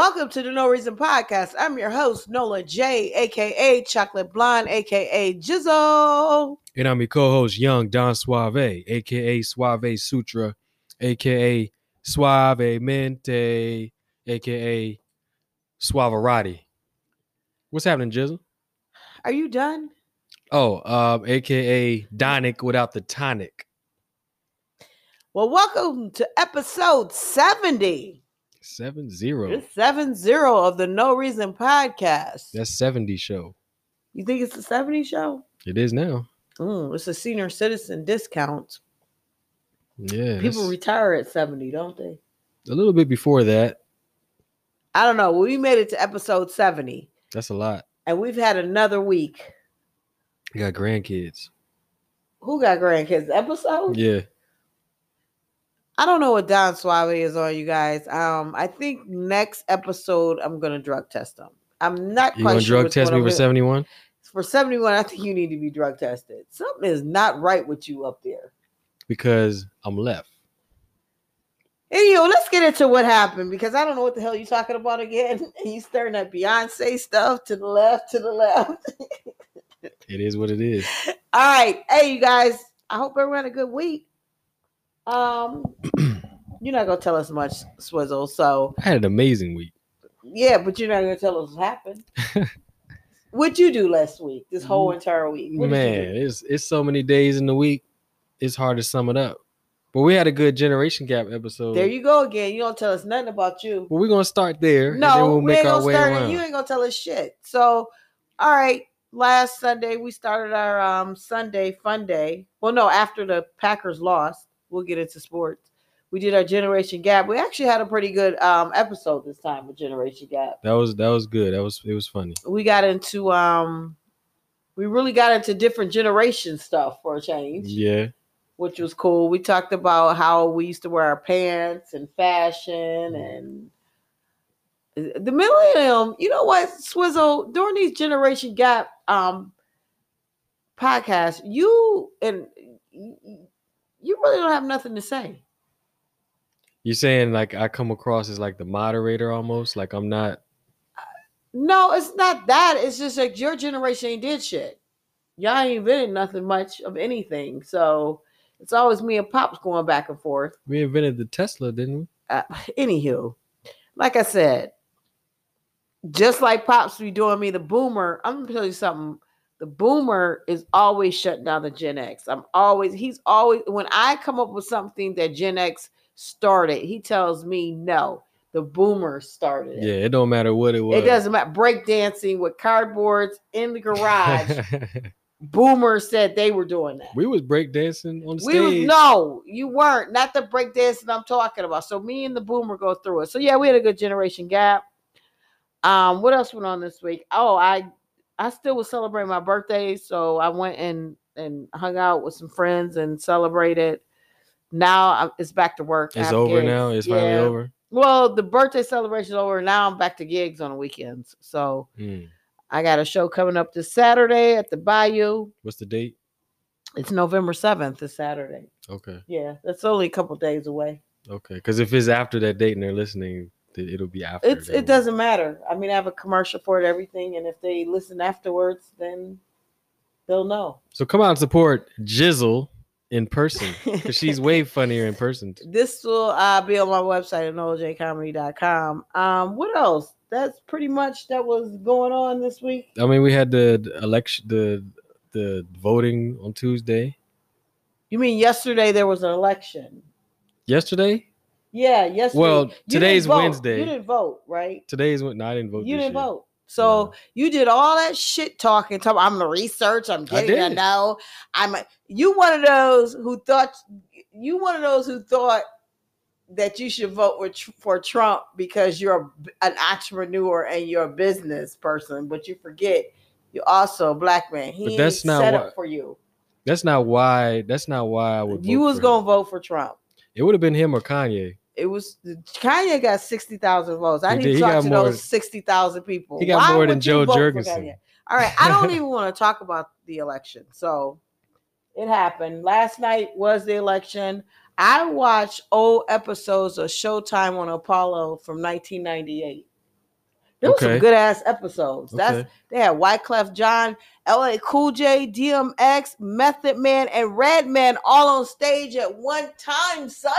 Welcome to the No Reason Podcast. I'm your host, Nola J, aka Chocolate Blonde, aka Jizzle. And I'm your co-host, Young Don Suave, aka Suave Sutra, aka Suave Mente, aka Suavarati. What's happening, Jizzle? Are you done? Oh, um, aka Donic without the tonic. Well, welcome to episode 70. Seven zero. It's 7 0 of the No Reason Podcast. That's 70 show. You think it's the 70 show? It is now. Mm, it's a senior citizen discount. Yeah. People retire at 70, don't they? a little bit before that. I don't know. We made it to episode 70, That's a lot. and we've had another week. Got grandkids. Who got grandkids? Episode? Yeah. I don't know what Don Suave is on, you guys. Um, I think next episode I'm gonna drug test them. I'm not You quite gonna sure drug test me for 71? For 71, I think you need to be drug tested. Something is not right with you up there. Because I'm left. Anyway, let's get into what happened because I don't know what the hell you're talking about again. And you staring at Beyonce stuff to the left, to the left. It is what it is. All right. Hey, you guys. I hope everyone had a good week. Um, you're not gonna tell us much, Swizzle. So I had an amazing week. yeah, but you're not gonna tell us what happened. What'd you do last week? This whole entire week? What Man, it's it's so many days in the week. It's hard to sum it up. But we had a good generation gap episode. There you go again. You don't tell us nothing about you. well, we're gonna start there. and then No, we'll we make ain't our gonna start around. You ain't gonna tell us shit. So, all right. Last Sunday we started our um Sunday fun day. Well, no, after the Packers lost, we'll get into sports. We did our Generation Gap. We actually had a pretty good um episode this time with Generation Gap. That was that was good. That was it was funny. We got into um we really got into different generation stuff for a change, Yeah. which was cool. We talked about how we used to wear our pants and fashion and the millennium, you know what, Swizzle, during these generation gap um podcasts, you and you really don't have nothing to say. You're saying like I come across as like the moderator almost? Like I'm not No, it's not that. It's just like your generation ain't did shit. Y'all ain't invented nothing much of anything. So it's always me and Pops going back and forth. we invented the Tesla, didn't we? Uh, anywho, like I said, just like Pops be doing me, the boomer, I'm gonna tell you something. The boomer is always shutting down the Gen X. I'm always, he's always, when I come up with something that Gen X started, he tells me, no, the boomer started it. Yeah, it don't matter what it was. It doesn't matter. Break dancing with cardboards in the garage. Boomer said they were doing that. we was breakdancing on the We was, stage. no, you weren't. Not the break dancing I'm talking about. So me and the boomer go through it. So yeah, we had a good generation gap. Um, what else went on this week? Oh, I I still was celebrating my birthday, so I went and and hung out with some friends and celebrated. Now I- it's back to work. It's over gigs. now. It's finally over. Well, the birthday celebration is over. Now I'm back to gigs on the weekends. So Mm. I got a show coming up this Saturday at the Bayou. What's the date? It's November 7th, this Saturday. Okay. Yeah, that's only a couple days away. Okay. Because if it's after that date and they're listening, it'll be after. It's it doesn't matter. I mean, I have a commercial for it, everything, and if they listen afterwards, then they'll know. So come out and support Jizzle in person because she's way funnier in person. This will uh, be on my website at nolajcomedy.com. Um, what else? That's pretty much that was going on this week. I mean, we had the the election, the the voting on Tuesday. You mean yesterday there was an election? Yesterday, Yeah, yesterday. Well, You today's. Wednesday. You didn't vote, right? today's when no, I didn't vote. you didn't year. vote. So you did all that shit talking. Talk, I'm the research. I'm getting to know. I'm a, you one of those who thought you one of those who thought that you should vote with, for Trump because you're an entrepreneur and you're a business person, but you forget you're also a black man. He But that's not set what- up for you. That's not why. That's not why I would. You was gonna him. vote for Trump. It would have been him or Kanye. It was Kanye got sixty thousand votes. I He need did. to talk to more- those sixty thousand people. He got Why more than Jo Jorgensen. All right, I don't even want to talk about the election. So it happened. Last night was the election. I watched old episodes of Showtime on Apollo from 1998. There was some good ass episodes. That's Okay. they had Wyclef Jean, LL Cool J, DMX, Method Man, and Redman all on stage at one time, son.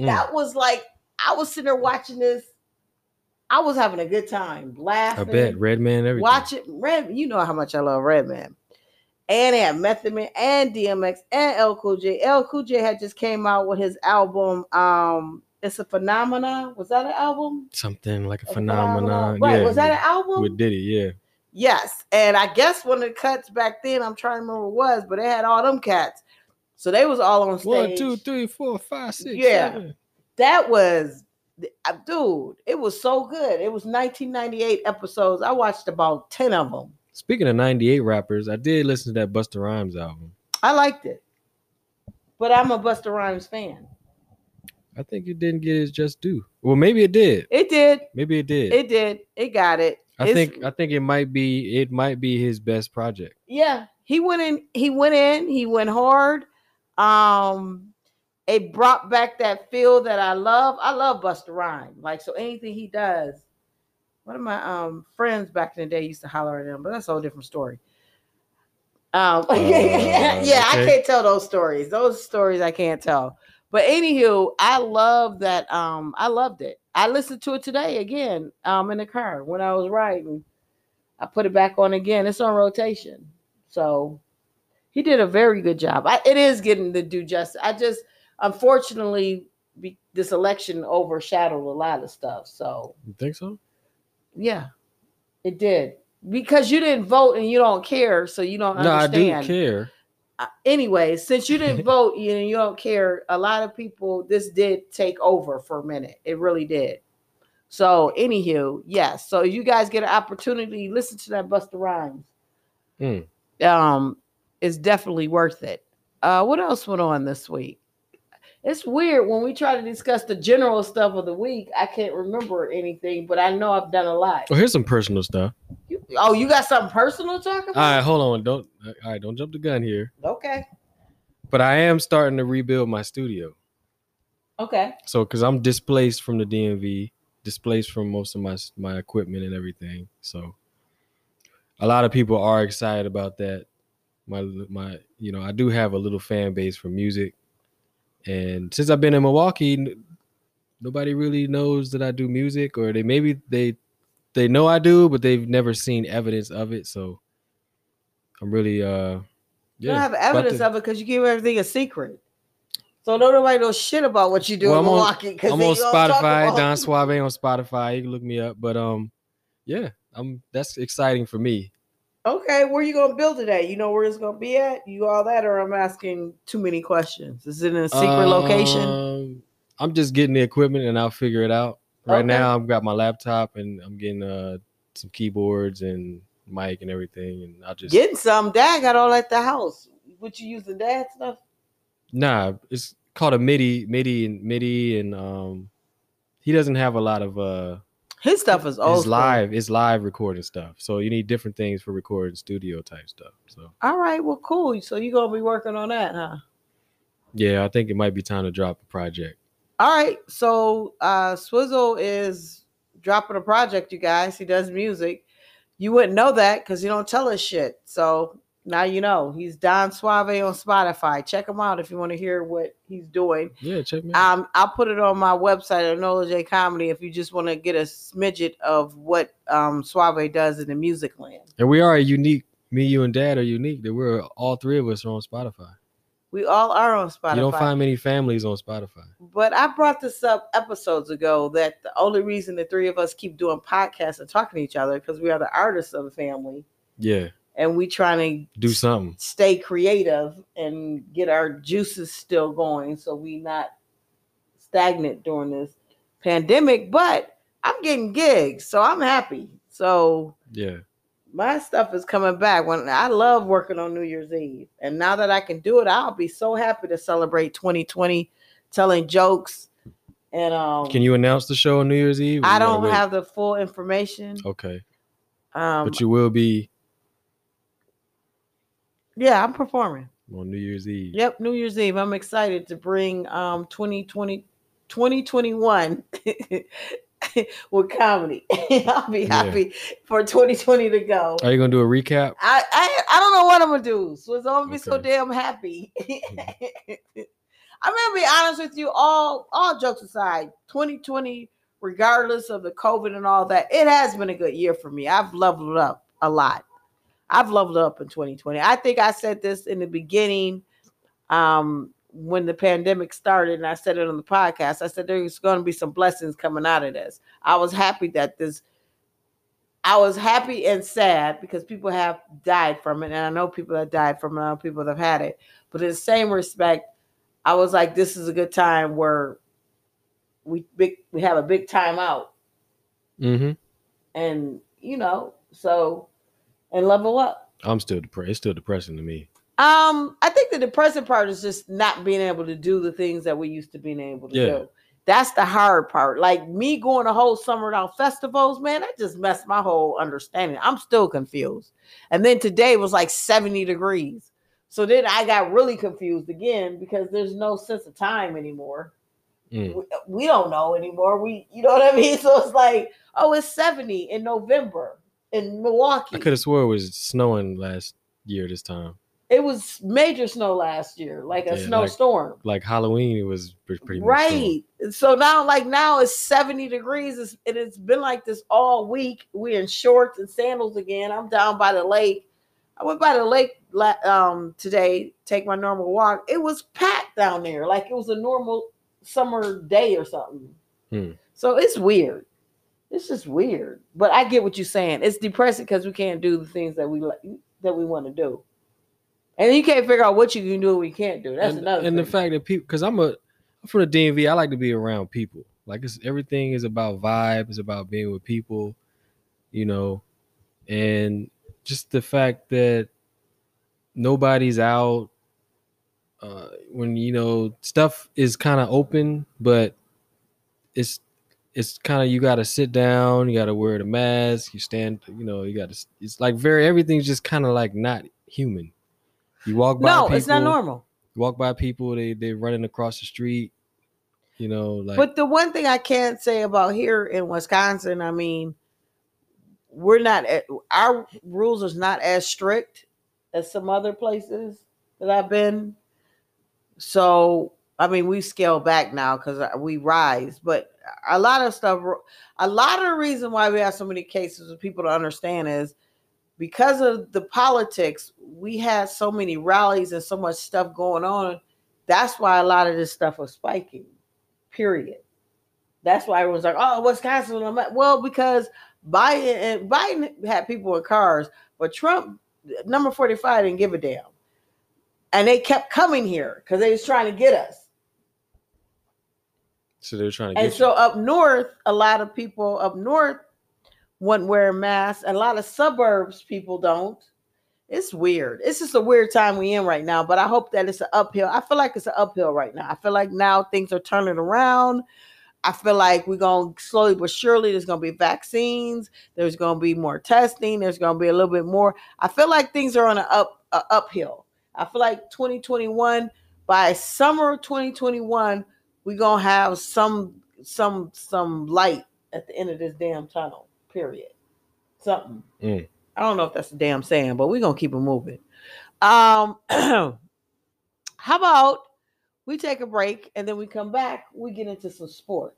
Mm. That was like I was sitting there watching this. I was having a good time, laughing. I bet Redman everything. Watch it, Red. You know how much I love Redman. And they had Method Man and DMX and L Cool J. L Cool J had just came out with his album. Um, it's a phenomena. Was that an album? something like a A phenomenon. Right. Yeah, was that an album? with Diddy? Yeah. Yes, and I guess one of the cuts back then, I'm trying to remember what it was, but they had all them cats, so they was all on stage. One, two, three, four, five, six, Yeah. seven. That was, uh, dude, it was so good. It was 1998 episodes. I watched about ten of them. Speaking of '98 rappers, I did listen to that Busta Rhymes album. I liked it, but I'm a Busta Rhymes fan. I think it didn't get his just due. Well, maybe it did. It did, Maybe it did. it did, it got it. I It's- think I think it might be it might be his best project. yeah, he went in, he went in, he went hard. Um, it brought back that feel that I love. I love Busta Rhymes. Like so, anything he does. One of my um friends back in the day used to holler at him, but that's a whole different story. Um, yeah, I okay. can't tell those stories. Those stories I can't tell. But anywho, I love that. Um, I loved it. I listened to it today again. Um, in the car when I was riding. I put it back on again. It's on rotation. So he did a very good job. I, it is getting to do justice. I just unfortunately be, this election overshadowed a lot of stuff. So You think so? yeah, it did because you didn't vote and you don't care, so you don't No, I do care. Uh, anyway, since you didn't vote you, you don't care. A lot of people, this did take over for a minute. It really did. So, anywho, yes. So you guys get an opportunity, listen to that Busta Rhymes. Mm. Um, it's definitely worth it. Uh, what else went on this week? It's weird when we try to discuss the general stuff of the week. I can't remember anything, but I know I've done a lot. Oh, here's some personal stuff. You- oh, you got something personal to talk All about? right, hold on. Don't all right, don't jump the gun here. Okay. But I am starting to rebuild my studio. Okay. So cuz I'm displaced from the DMV, displaced from most of my my equipment and everything. So a lot of people are excited about that. My my you know, I do have a little fan base for music. And since I've been in Milwaukee, nobody really knows that I do music or they maybe they they know I do, but they've never seen evidence of it. So I'm really uh You don't have evidence to- of it because you give everything a secret. So don't nobody know shit about what you do Well, in I'm on- I'm on Spotify, Don Suave on Spotify. You can look me up. But um, yeah, I'm that's exciting for me. Okay, where you gonna build it at? You know where it's gonna be at? You all that, or I'm asking too many questions. Is it in a secret location? Um, I'm just getting the equipment and I'll figure it out. Right Okay. now, I've got my laptop and I'm getting uh some keyboards and mic and everything, and I'll just Getting some. Dad got all at the house. What you using dad stuff? nah. It's called a MIDI, MIDI and MIDI, and um, he doesn't have a lot of uh His stuff is old. it's school. live it's live recording stuff so you need different things for recording studio type stuff so All right, well, cool. So you gonna be working on that, huh? yeah i think it might be time to drop a project All right. So uh Swizzle is dropping a project, you guys. He does music. You wouldn't know that because he don't tell us shit. So now you know. He's Don Suave on Spotify. Check him out if you want to hear what he's doing. yeah check me out Um, I'll put it on my website at Nola J Comedy if you just want to get a smidget of what um Suave does in the music land. and we are a unique me you and dad are unique that we're all three of us are on spotify We all are on Spotify. You don't find many families on Spotify. But I brought this up episodes ago that the only reason the three of us keep doing podcasts and talking to each other because we are the artists of the family Yeah, and we trying to do something. stay creative and get our juices still going so we not stagnant during this pandemic. But I'm getting gigs, so I'm happy. So Yeah, my stuff is coming back. When I love working on New Year's Eve, and now that I can do it, I'll be so happy to celebrate 2020, telling jokes. And um, can you announce the show on New Year's Eve? I don't have the full information. Okay, Um, but you will be yeah, I'm performing. on New Year's Eve. Yep, New Year's Eve. I'm excited to bring um 2020 2021 with comedy. I'll be Yeah. happy for 2020 to go. Are you gonna do a recap? I, I I don't know what I'm gonna do. So it's gonna be so damn happy. I'm gonna be honest with you. All all jokes aside, 2020, regardless of the COVID and all that, it has been a good year for me. I've leveled up a lot. I've leveled up in 2020. I think I said this in the beginning, um, when the pandemic started, and I said it on the podcast. I said there's going to be some blessings coming out of this. I was happy that this I was happy and sad because people have died from it, and I know people that died from it, I know people that have had it. But in the same respect, I was like, this is a good time where we big we have a big time out, Mm-hmm. and you know, so and level up. I'm still depressed. It's still depressing to me. Um, I think the depressing part is just not being able to do the things that we used to being able to Yeah. do. That's the hard part. Like me going a whole summer without festivals, man, that just messed my whole understanding. I'm still confused. And then today was like 70 degrees. So then I got really confused again because there's no sense of time anymore. Mm. We, we don't know anymore. We, you know what I mean? So it's like, oh, it's 70 in November in Milwaukee. I could have swore it was snowing last year this time. It was major snow last year, like a Yeah, snowstorm. Like Halloween, it was pre- pretty. Right. So now, like now, it's 70 degrees. It's, and it's been like this all week. We're in shorts and sandals again. I'm down by the lake. I went by the lake um, today, take my normal walk. It was packed down there, like it was a normal summer day or something. Hmm. So it's weird. It's just weird. But I get what you're saying. It's depressing because we can't do the things that we like that we want to do. And you can't figure out what you can do and what you can't do. That's and, another and the fact that people, because I'm a, I'm from the DMV. I like to be around people. Like it's everything is about vibe. It's about being with people, you know, and just the fact that nobody's out. Uh, when you know stuff is kind of open, but it's it's kind of you got to sit down. You got to wear the mask. You stand. You know, you got to. It's like very everything's just kind of like not human. You walk by. no, people, it's not normal. walk by people they they're running across the street you know like But the one thing I can't say about here in Wisconsin, I mean, we're not at, our rules is not as strict as some other places that I've been. So I mean, we scale back now because uh, we rise, but a lot of stuff, a lot of the reason why we have so many cases of people to understand is because of the politics. We had so many rallies and so much stuff going on. That's why a lot of this stuff was spiking. Period. That's why everyone's like, "Oh, Wisconsin." Well, because Biden and Biden had people in cars, but Trump, number forty-five, didn't give a damn, and they kept coming here because they was trying to get us. So they're trying to And get so up north, a lot of people up north wouldn't wear masks. A lot of suburbs people don't. It's weird. It's just a weird time we in right now. But I hope that it's an uphill. I feel like it's an uphill right now. I feel like now things are turning around. I feel like we're going to slowly but surely. There's going to be vaccines. There's going to be more testing. There's going to be a little bit more. I feel like things are on an up a uphill. I feel like 2021 by summer of 2021 we're gonna have some some some light at the end of this damn tunnel. Period. Something. Mm. I don't know if that's a damn saying, but we're gonna keep it moving. Um, how about we take a break and then we come back? We get into some sports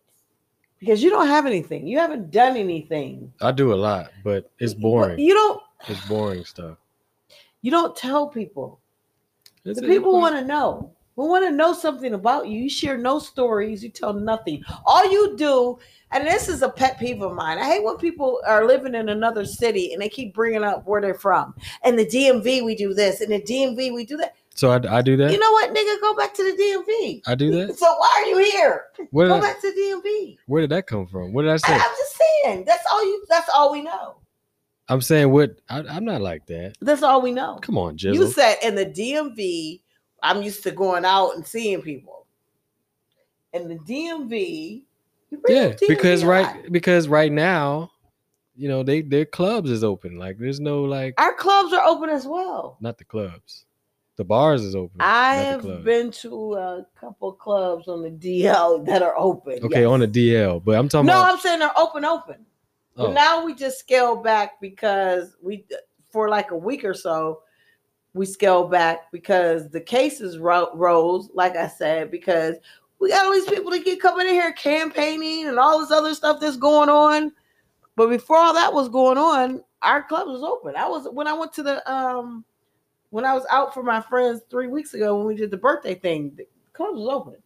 because you don't have anything. You haven't done anything. i do a lot but it's boring You don't. it's boring stuff You don't tell people. That's The people want to know. We want to know something about you. You share no stories. You tell nothing. All you do, and this is a pet peeve of mine. I hate when people are living in another city and they keep bringing up where they're from. And the DMV, we do this. And the DMV, we do that. So I, I do that. You know what, nigga? Go back to the DMV. I do that. So why are you here? Where Go I, back to the DMV. where did that come from? What did I I, say? I'm just saying. That's all you. That's all we know. I'm saying what? I, I'm not like that. That's all we know. Come on, Jim. You said in the DMV, I'm used to going out and seeing people. And the DMV, yeah, DMV because right because right now, you know, they their clubs is open. Like there's no like our clubs are open as well. not the clubs. The bars is open. I have been to a couple clubs on the DL that are open. Okay, yes. on the DL, but I'm talking No, about I'm saying they're open, open. oh, But now we just scaled back because we, for like a week or so, we scaled back because the cases ro- rose, like I said, because we got all these people that keep coming in here campaigning and all this other stuff that's going on. But before all that was going on, our club was open. I was when I went to the um when I was out for my friends three weeks ago when we did the birthday thing, the club was open.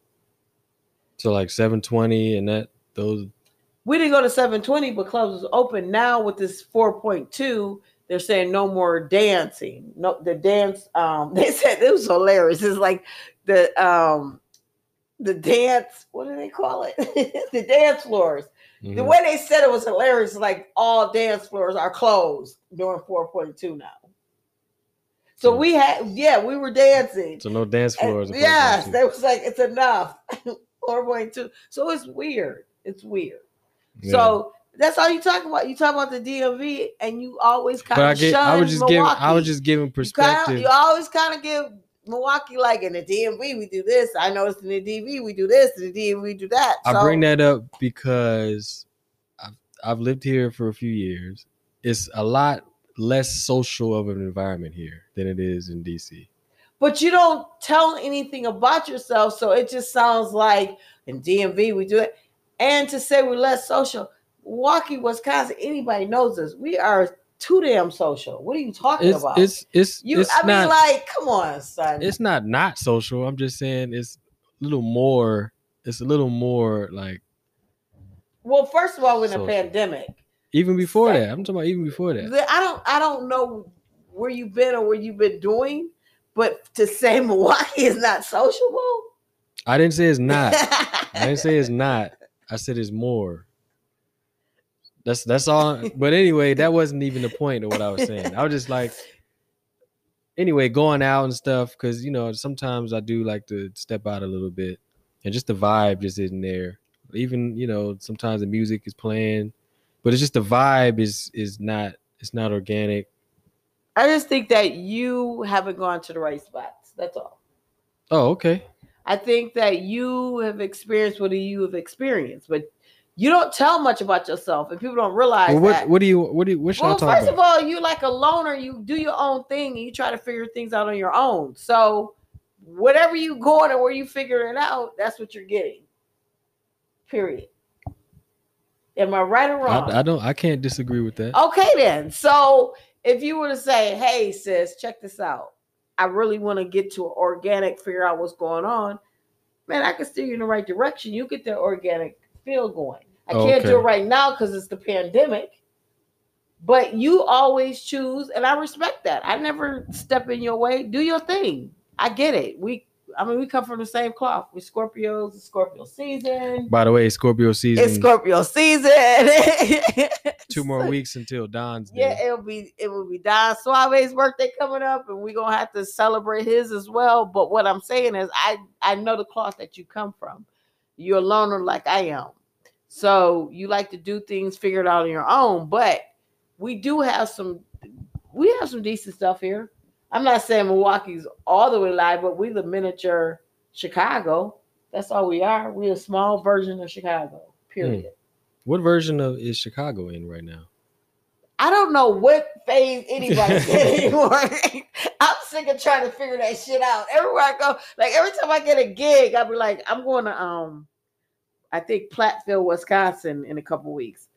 so like 720 and that those we didn't go to 720, but clubs was open. Now with this 4.2, they're saying no more dancing. No, the dance. Um, they said it was hilarious. It's like the um, the dance. What do they call it? the dance floors. The mhm. way they said it was hilarious. Like all dance floors are closed during 4.2 now. So Hmm. we had, yeah, we were dancing. so no dance floors. in yes, 4.2. they was like, it's enough. 4.2. So it's weird. It's weird. Yeah. So that's all you talk about. You talk about the DMV, and you always kind but I of get shun I was just giving Milwaukee. I was just giving you, kinda, perspective. you always kind of give Milwaukee like in the DMV we do this. I know it's in the DMV we do this. In the DMV we do that. I bring that up because I've, I've lived here for a few years. It's a lot less social of an environment here than it is in DC. but you don't tell anything about yourself, so it just sounds like in DMV we do it. And to say we're less social, Milwaukee, Wisconsin, anybody knows us. We are too damn social. What are you talking It's about? it's it's you. it's I mean, like, come on, son. it's not not social. I'm just saying it's a little more. It's a little more like well, first of all, in a pandemic. even before Sec- that. I'm talking about even before that. I don't I don't know where you've been or what you've been doing, but to say Milwaukee is not sociable. I didn't say it's not. I didn't say it's not. I said it's more. That's that's all. But anyway, that wasn't even the point of what I was saying. I was just like, anyway, going out and stuff because you know sometimes I do like to step out a little bit, and just the vibe just isn't there. Even you know sometimes the music is playing, but it's just the vibe is is not it's not organic. I just think that you haven't gone to the right spots. That's all. Oh, okay. I think that you have experienced what you have experienced, but you don't tell much about yourself, and people don't realize Well, what that. what do you what do you, what well, first about? of all, you like a loner. You do your own thing, and you try to figure things out on your own. So, whatever you going and where you figure it out, that's what you're getting. Period. Am I right or wrong? I, I don't I can't disagree with that. Okay, then. So if you were to say, "Hey, sis, check this out. I really want to get to organic, figure out what's going on," man, I can steer you in the right direction. You get the organic feel going. I oh, can't do it right now because it's the pandemic. But you always choose, and I respect that. I never step in your way. Do your thing. I get it. We, I mean, we come from the same cloth. We Scorpios. It's Scorpio season. By the way, Scorpio season. It's Scorpio season. two more weeks until Don's Day. Yeah, it'll be it will be Don Suave's birthday coming up, and we're gonna have to celebrate his as well. But what I'm saying is, I I know the cloth that you come from. You're a loner like I am, so you like to do things, figure it out on your own. But we do have some, we have some decent stuff here. I'm not saying Milwaukee's all the way live, but we the miniature Chicago. That's all we are. We're a small version of Chicago. Period. What version of is Chicago in right now? I don't know what phase anybody's in anymore. I'm sick of trying to figure that shit out. Everywhere I go, like every time I get a gig, I'll be like, I'm going to um, I think Platteville, Wisconsin, in a couple weeks.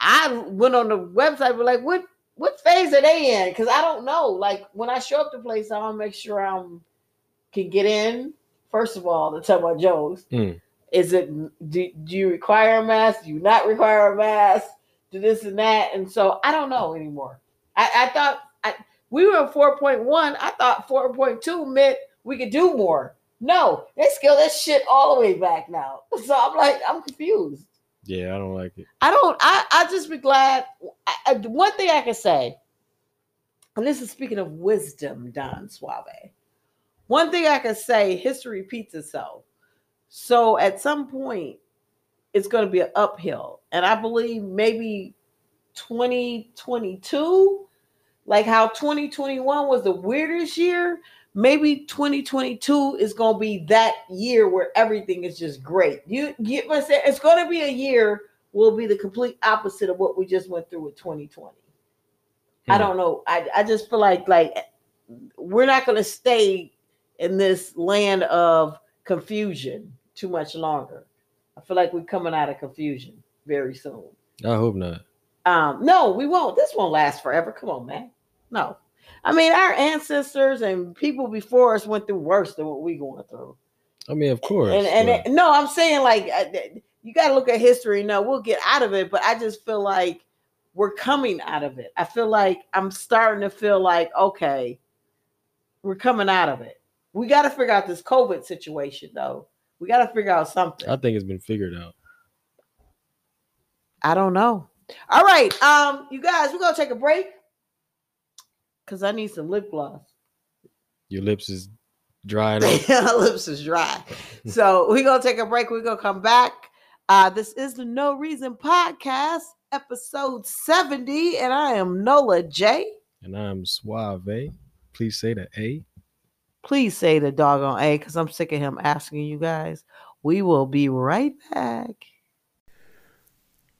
I went on the website, but like, what what phase are they in? Because I don't know. Like when I show up to place, I want to make sure I'm can get in, first of all, to tell my jokes, Mm. is it do, do you require a mask? Do you not require a mask? Do this and that? And so I don't know anymore. I, I thought I, we were at 4.1. I thought 4.2 meant we could do more. No, they scale that shit all the way back now. So I'm like, I'm confused. Yeah, I don't like it. I don't. I I just be glad. I, I, one thing I can say, and this is speaking of wisdom, Don Suave. One thing I can say, history repeats itself. So at some point, it's going to be an uphill, and I believe maybe 2022, like how 2021 was the weirdest year. Maybe 2022 is going to be that year where everything is just great. You get what I'm saying? It's going to be a year will be the complete opposite of what we just went through with 2020. I Hmm. don't know. I, I just feel like like we're not going to stay in this land of confusion too much longer. I feel like we're coming out of confusion very soon. I hope not. Um, no, we won't. This won't last forever. Come on, man. No. I mean, our ancestors and people before us went through worse than what we going through. I mean, of course. And and it- no, I'm saying like you got to look at history. No, we'll get out of it, but I just feel like we're coming out of it. I feel like I'm starting to feel like okay, we're coming out of it. We got to figure out this COVID situation though. We got to figure out something. I think it's been figured out. I don't know. All right, um, you guys, we're gonna take a break because I need some lip gloss. Your lips is dried up. My lips is dry. So we're gonna take a break. We're gonna come back. Uh, this is the No Reason Podcast, episode 70, and I am Nola J. and I'm Suave. Please say the A. Please say the doggone A because I'm sick of him asking you guys. We will be right back.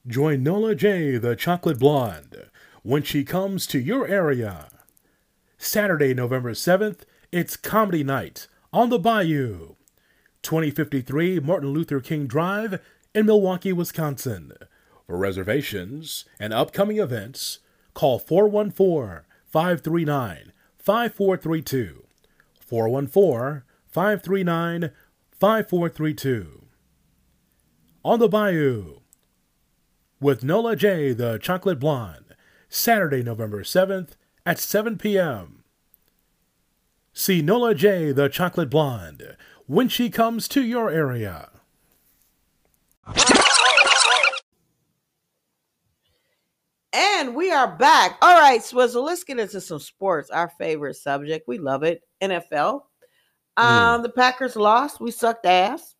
Join Nola J, the chocolate blonde, when she comes to your area. Saturday, November 7th, it's Comedy Night on the Bayou, 2053 Martin Luther King Drive in Milwaukee, Wisconsin. For reservations and upcoming events, call 414 539 5432. 414 539 5432. On the Bayou with Nola J, the Chocolate Blonde, Saturday, November 7th at 7 p.m. See Nola J, the Chocolate Blonde, when she comes to your area. And we are back. All right, Swizzle, let's get into some sports, our favorite subject. We love it. NFL. Um, the Packers lost. We sucked ass.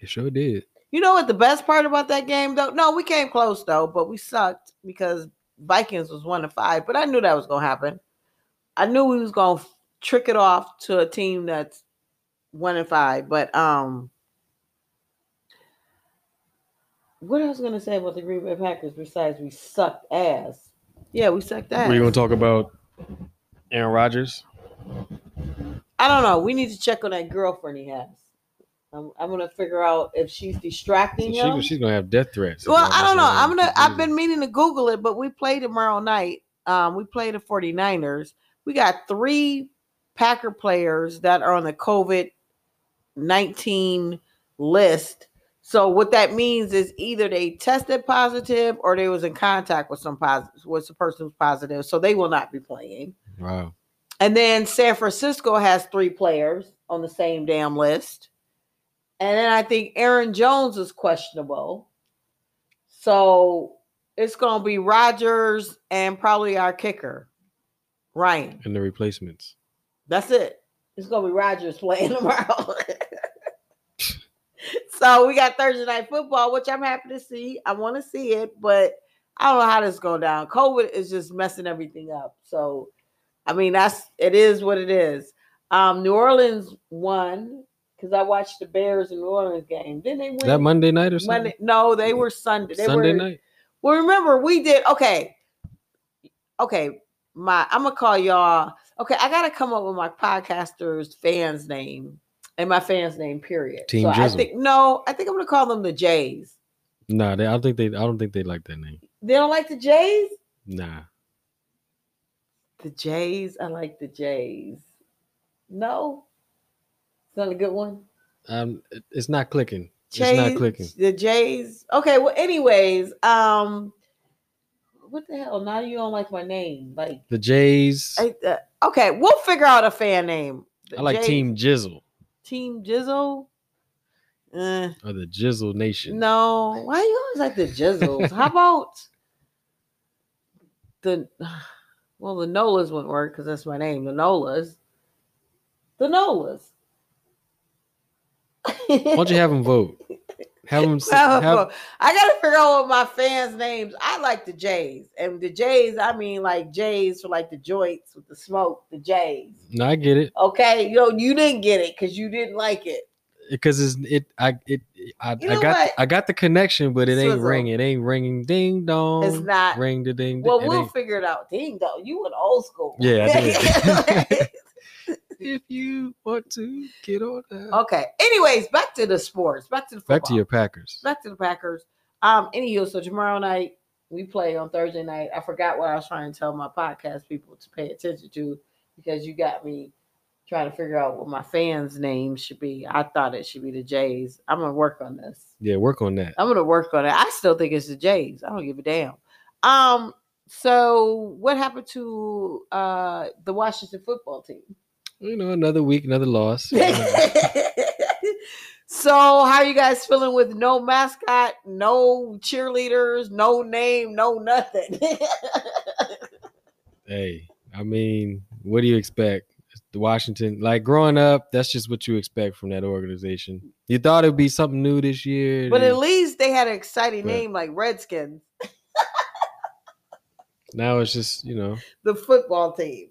It sure did. You know what the best part about that game though? No, we came close though, but we sucked because Vikings was one to five. But I knew that was gonna happen. I knew we was gonna trick it off to a team that's one and five. But um, what I was gonna say about the Green Bay Packers besides we sucked ass? Yeah, we sucked ass. We're gonna talk about Aaron Rodgers. I don't know. We need to check on that girlfriend he has. I'm, I'm gonna figure out if she's distracting She, him. she's gonna have death threats. Well, I don't know. I'm gonna. I've been meaning to Google it, but we play tomorrow night. Um, we play the 49ers. We got three Packer players that are on the COVID 19 list. So what that means is either they tested positive or they was in contact with some positive with some person who's positive. So they will not be playing. Wow. And then San Francisco has three players on the same damn list. And then I think Aaron Jones is questionable. So it's going to be Rodgers and probably our kicker, Ryan. And the replacements. That's it. It's going to be Rodgers playing tomorrow. so we got Thursday night football, which I'm happy to see. I want to see it, but I don't know how this is going down. COVID is just messing everything up. So, I mean, that's it is what it is. Um, New Orleans won because I watched the Bears and Orleans game. Didn't they win? That Monday night or something? Monday? No, they were Sunday. They Sunday were, night. well, remember we did okay. Okay, my I'm gonna call y'all. Okay, I gotta come up with my podcasters fans name and my fans name. Period. Team so I think no, I think I'm gonna call them the Jays. Nah, they, I don't think they. I don't think they like that name. They don't like the Jays. Nah. The Jays. I like the Jays. No. That a good one? Um, it's not clicking. Jays, It's not clicking. The Jays. Okay. Well, anyways, um, what the hell? Now you don't like my name. Like, The Jays. I, I, uh, okay, we'll figure out a fan name. The like Jays- Team Jizzle Team Jizzle. Uh, or the Jizzle Nation. no, why you always like the Jizzles? How about the? Well, the Nolas wouldn't work because that's my name. The Nolas. The Nolas. Why don't you have them vote? Have them. Have Have. I gotta figure out what my fans' names. I like the Jays, and the Jays. I mean, like Jays for like the joints with the smoke. The Jays. no, I get it Okay, you know you didn't get it because you didn't like it. because it's it. I it. I, You I got what? I got the connection, but it ain't Swizzle. ringing. It ain't ringing. Ding dong. It's not. ring the ding. Well, we'll ain't- figure it out. Ding dong, you went old school. Yeah, I did. if you want to get on that. okay. Anyways, back to the sports. Back to the football. Back to your Packers. back to the Packers. Um, anywho, so tomorrow night we play on Thursday night. I forgot what I was trying to tell my podcast people to pay attention to because you got me trying to figure out what my fans' names should be. I thought it should be the Jays. I'm gonna work on this. Yeah, work on that. I'm gonna work on it. I still think it's the Jays. I don't give a damn. Um, so what happened to uh the Washington football team? You know, another week, another loss. so how are you guys feeling with no mascot, no cheerleaders, no name, no nothing? hey, I mean, what do you expect? The Washington, like growing up, that's just what you expect from that organization. You thought it'd be something new this year. but at least they had an exciting But- name like Redskins, now it's just you know, the football team.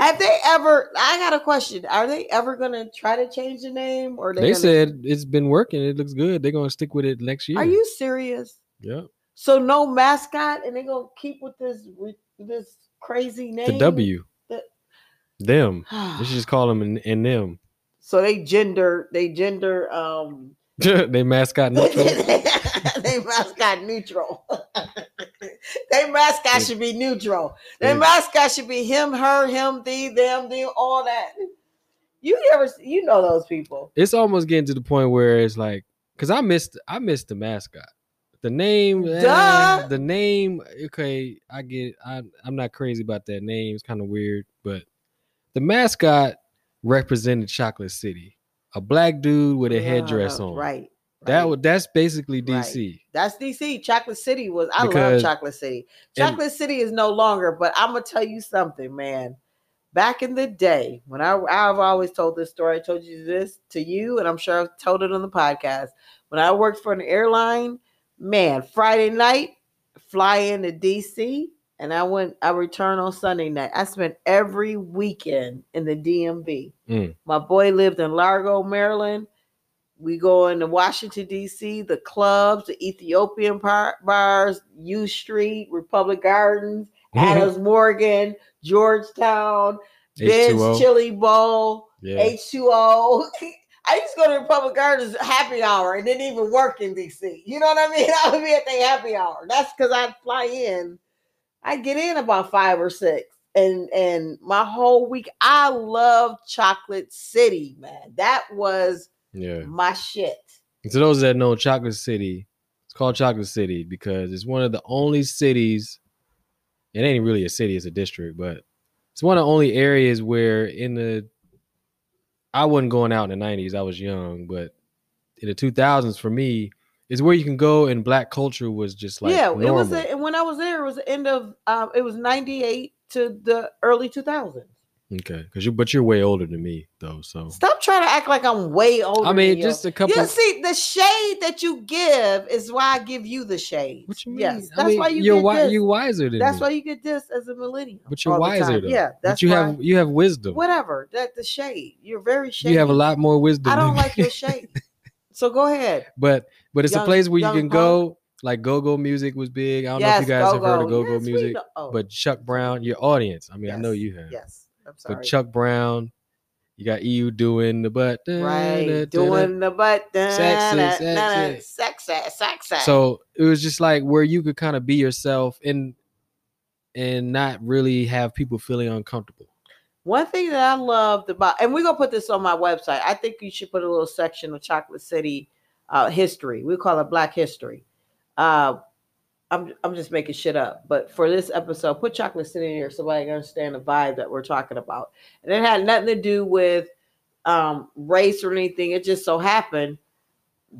Have they ever? I got a question. Are they ever going to try to change the name, or they gonna, said it's been working. It looks good. They're gonna stick with it next year. Are you serious? Yeah, So no mascot, and they gonna keep with this this crazy name. the W. The- Them. They should just call them and, and them. so they gender they gender um they mascot neutral. they mascot neutral. they mascot should be neutral. Their mascot should be him, her, him, thee, them, them, all that. You ever you know those people. it's almost getting to the point where it's like because I missed I missed the mascot. The name, eh, Duh. the name. Okay, I get. I, I'm not crazy about that name. It's kind of weird, but the mascot represented Chocolate City, a black dude with a headdress Uh, on. Right. That right. would. That's basically Right. DC. That's DC. Chocolate City was. I Because- love Chocolate City. and- Chocolate City is no longer. But I'm gonna tell you something, man. Back in the day, when I I've always told this story. I told you this to you, and I'm sure I've told it on the podcast. When I worked for an airline, man, Friday night, fly into DC, and I went. I returned on Sunday night. I spent every weekend in the DMV. Mm. My boy lived in Largo, Maryland. We go into Washington D.C. The clubs, the Ethiopian par- bars, U Street, Republic Gardens, Adams Morgan, Georgetown, Ben's H2O. Chili Bowl, Yeah. H2O. I used to go to Republic Gardens happy hour and didn't even work in DC. You know what I mean? I would be at the happy hour. That's because I'd fly in. I'd get in about five or six. And and my whole week, I love Chocolate City, man. That was yeah. my shit. And to those that know Chocolate City, it's called Chocolate City because it's one of the only cities. It ain't really a city; it's a district, but it's one of the only areas where in the. I wasn't going out in the '90s; I was young, but in the 2000s, for me, is where you can go and black culture was just like yeah, normal. it was the, when I was there. It was the end of um, it was ninety eight to the early two thousands. Okay, because you, but you're way older than me though, so Stop trying to act like I'm way older. I mean, than you. just a couple. You see, the shade that you give is why I give you the shade. what you mean? Yes, I that's mean, why you you're get wi- this. you wiser than That's me. why you get this as a millennial. but you're wiser though. Yeah, that's but you why. have you have wisdom. whatever. That the shade. You're very shady. You have a lot more wisdom. I don't than like your shade. So go ahead. but but it's Young- a place where you young can go. Like go go music was big. I don't know if you guys have heard of go go Yes, music, oh, but Chuck Brown, your audience. I mean, I know you have. Yes, I'm sorry. But Chuck Brown, you got EU doing the butt. da, da, da, right, da. doing the butt, Sexy, sexy, sexy. sexy, sexy. So it was just like where you could kind of be yourself and and not really have people feeling uncomfortable. One thing that I loved about, and we're gonna put this on my website. I think you should put a little section of Chocolate City uh, history. We call it Black History. Uh, I'm I'm just making shit up, but for this episode, put Chocolate City in here so I can understand the vibe that we're talking about. And it had nothing to do with um, race or anything. It just so happened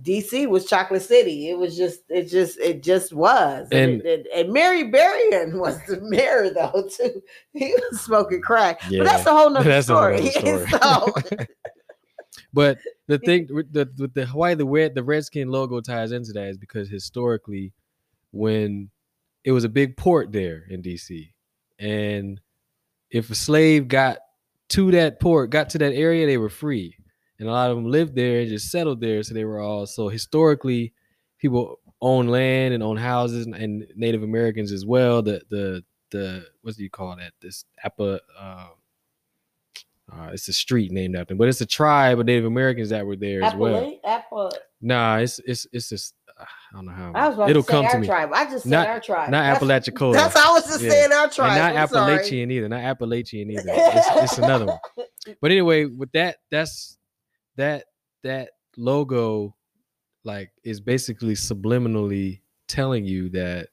DC was Chocolate City. It was just, it just, it just was. And and, it, it, and Marion Barry was the mayor though too. He was smoking crack, yeah, but that's a whole nother that's story. story. so, but the thing with the with the why the red the Redskin logo ties into that is because historically, when it was a big port there in DC, and if a slave got to that port, got to that area, they were free and a lot of them lived there and just settled there. So they were all so historically, people own land and own houses, and Native Americans as well. The the the what do you call that? This Appa. Uh, uh, it's a street named after but it's a tribe of Native Americans that were there as well. Appa. Nah, it's it's it's just I don't know how. I was about It'll to say come our to me. tribe. I just said not, our tribe. Not Apalachicola. That's how I was just yeah. saying our tribe. And not I'm Appalachian sorry. either. Not Appalachian either. It's, it's another one. But anyway, with that, that's that that logo like is basically subliminally telling you that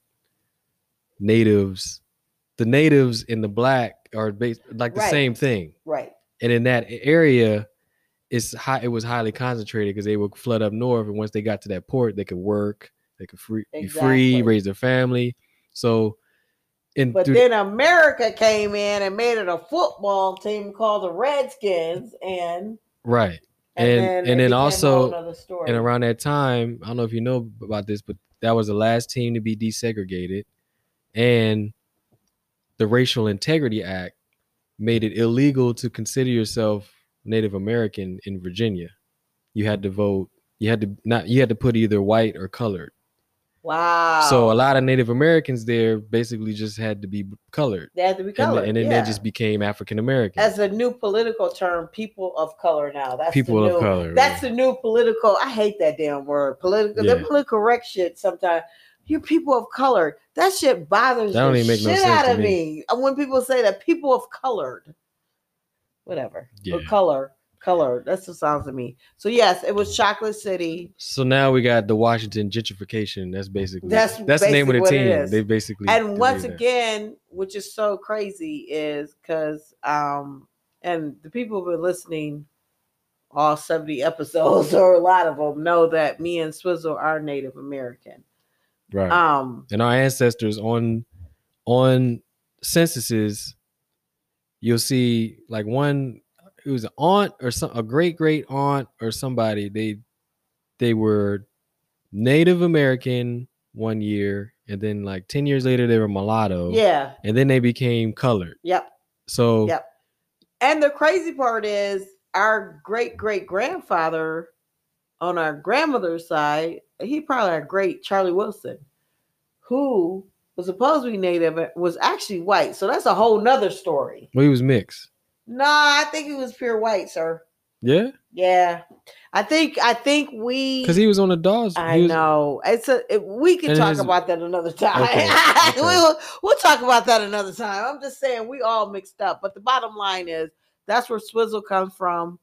natives the natives and the black are based like the right. same thing right and in that area it's high it was highly concentrated because they would flood up north and once they got to that port they could work they could free, exactly. be free raise their family. So in but then america came in and made it a football team called the redskins and right. and and then, and then also and around that time, I don't know if you know about this, but that was the last team to be desegregated, and the Racial Integrity Act made it illegal to consider yourself Native American in Virginia. You had to vote. You had to not. You had to put either white or colored. Wow. So a lot of Native Americans there basically just had to be colored. They had to be colored. And, and then yeah. they just became African American. As a new political term, people of color now. That's people new, of color. That's right. the new political. I hate that damn word. Political. Yeah. The political correct shit sometimes. You people of color. That shit bothers me. that the shit no out of me. me. When people say that people of colored, whatever, yeah. or color color. That's what sounds to me. So yes, it was Chocolate City. So now we got the Washington gentrification. That's basically that's that's the name of the team. They basically and once again, which is so crazy, is because um and the people who are listening all 70 episodes or a lot of them know that me and Swizzle are Native American. Right. Um and our ancestors on on censuses you'll see like one it was an aunt or some a great great aunt or somebody. They they were Native American one year, and then like ten years later they were mulatto. Yeah, and then they became colored. Yep. So. Yep. And the crazy part is our great great grandfather on our grandmother's side, he probably a great Charlie Wilson, who was supposed to be native, but was actually white. So that's a whole nother story. Well, he was mixed. No, I think he was pure white, sir. Yeah. Yeah. I think I think we because he was on the Dawes. I was, know it's a it, we can talk his, about that another time. Okay, okay. we'll we'll talk about that another time. I'm just saying we all mixed up, but the bottom line is that's where Swizzle comes from.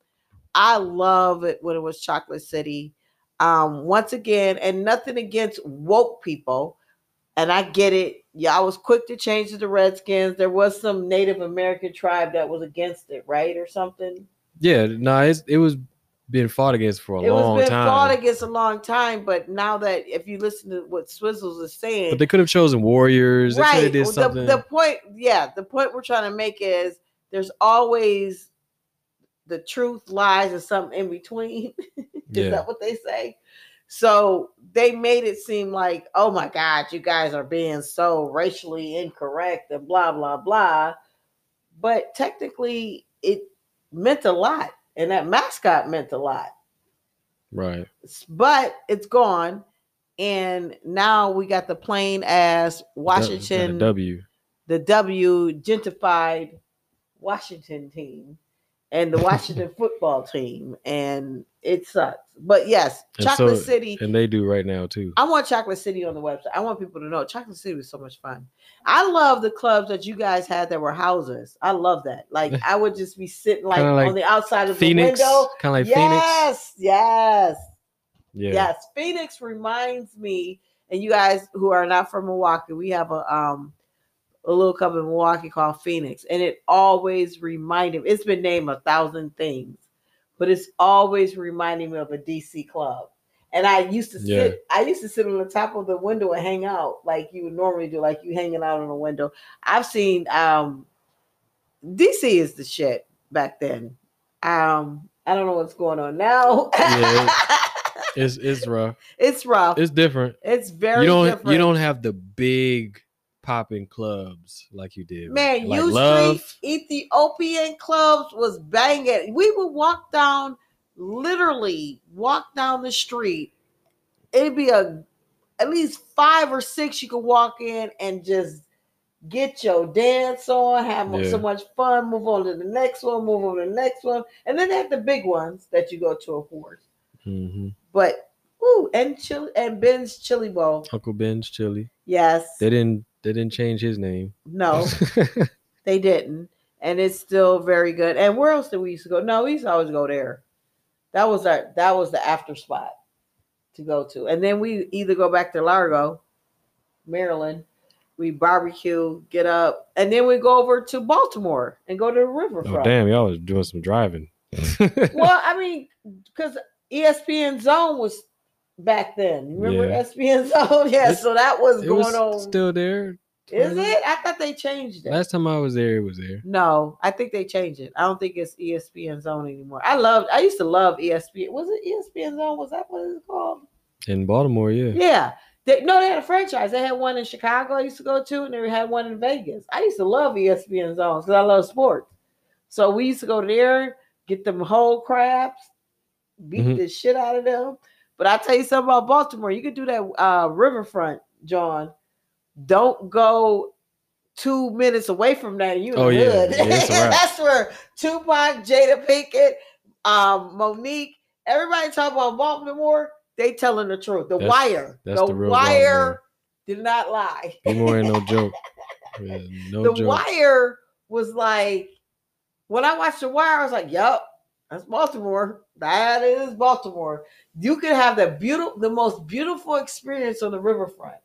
I love it when it was Chocolate City. Um, once again, and nothing against woke people, and I get it. Yeah, I was quick to change to the Redskins. There was some Native American tribe that was against it, right, or something. Yeah, no, it's, it was being fought against for a it long was been time. fought against a long time, but now that if you listen to what Swizzles is saying, but they could have chosen warriors. Right. Did the, the point, yeah, the point we're trying to make is there's always the truth, lies, and something in between. is yeah. that what they say? So they made it seem like, oh my God, you guys are being so racially incorrect and blah, blah, blah. But technically, it meant a lot. And that mascot meant a lot. Right. But it's gone. And now we got the plain as Washington W. The W gentrified Washington team. And the Washington football team, and it sucks. But yes, And Chocolate so- City. And they do right now too. I want Chocolate City on the website. I want people to know Chocolate City was so much fun. I love the clubs that you guys had that were houses. I love that. Like I would just be sitting like, like on the outside of Phoenix, the window. kind of like Phoenix. yes, yes, Yeah. yes. Phoenix reminds me, and you guys who are not from Milwaukee, we have a um a little club in Milwaukee called Phoenix, and it always reminded me. It's been named a thousand things, but it's always reminding me of a DC club. And I used to Yeah. sit, I used to sit on the top of the window and hang out like you would normally do, like you hanging out on the window. I've seen um DC is the shit back then. Um, I don't know what's going on now. Yeah, It's it's rough. it's rough. It's different. It's very you don't different. you don't have the big popping clubs like you did. Man, like U love. Street Ethiopian clubs was banging. We would walk down, literally walk down the street. It'd be a at least five or six you could walk in and just get your dance on, have Yeah. so much fun, move on to the next one, move on to the next one. And then they have the big ones that you go to, of course. hmm But ooh, and chili and Ben's chili bowl. Uncle Ben's chili. Yes. They didn't they didn't change his name. No. They didn't. And it's still very good. And where else did we used to go? No, we used to always go there. That was our that was the after spot to go to. And then we either go back to Largo, Maryland, we barbecue, get up, and then we go over to Baltimore and go to the riverfront. oh damn, y'all was doing some driving. Well, I mean, because ESPN Zone was back then. You remember Yeah. ESPN Zone? Yeah, It- so that was going was on. still there. Is it? I thought they changed it. Last time I was there, it was there. No, I think they changed it. I don't think it's ESPN Zone anymore. I loved. I used to love ESPN. Was it ESPN Zone? Was that what it's called? In Baltimore, yeah. Yeah. They, no, they had a franchise. They had one in Chicago. I used to go to, and they had one in Vegas. I used to love ESPN Zones because I love sports. So we used to go there, get them whole crabs, beat Mhm. the shit out of them. But I tell you something about Baltimore. You could do that uh, riverfront, John. Don't go two minutes away from that. You Oh, the yeah. Yeah. That's where Tupac, Jada Pinkett, um, Mo'Nique, everybody talk about Baltimore. They telling the truth. The That's- Wire. that's the, the Wire did not lie. B more ain't no joke. Yeah, no the joke. Wire was like, when I watched The Wire, I was like, yup, that's Baltimore. That is Baltimore. You could have the beautiful, the most beautiful experience on the riverfront.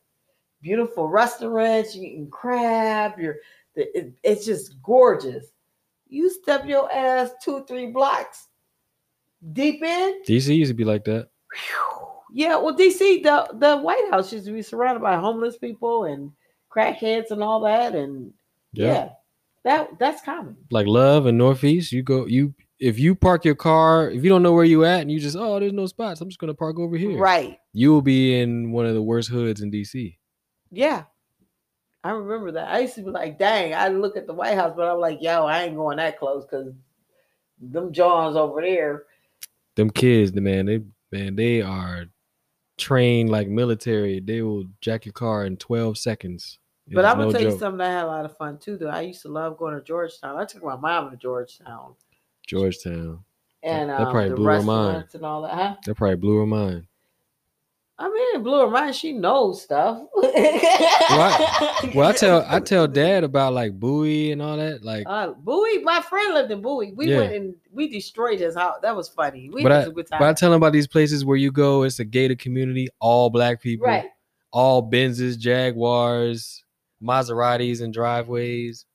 Beautiful restaurants, you eating crab, you're the- it- it's just gorgeous. You step your ass two, three blocks deep in. DC used to be like that. Whew. Yeah, well, DC, the the White House used to be surrounded by homeless people and crackheads and all that, and Yeah. yeah, that that's common. Like Love and Northeast, you go you if you park your car, if you don't know where you at and you just, oh, there's no spots, I'm just gonna park over here. Right? You will be in one of the worst hoods in DC. Yeah, I remember that. I used to be like, dang, I look at the White House, but I'm like, yo, I ain't going that close because them Johns over there. Them kids, the man, they man, they are trained like military. They will jack your car in 12 seconds. It But I'm gonna no tell you something. I had a lot of fun too. Though I used to love going to Georgetown. I took my mom to Georgetown Georgetown. and That um, probably the blew her mind. and all that. Huh? That probably blew her mind. I mean, it blew her mind. She knows stuff. well, Well, I tell I tell dad about like Bowie and all that. Like uh, Bowie. My friend lived in Bowie. We Yeah. went and we destroyed his house. That was funny. We But had I- a good time. but I tell him about these places where you go, it's a gated community, all black people, right. all Benzes, Jaguars, Maseratis and driveways.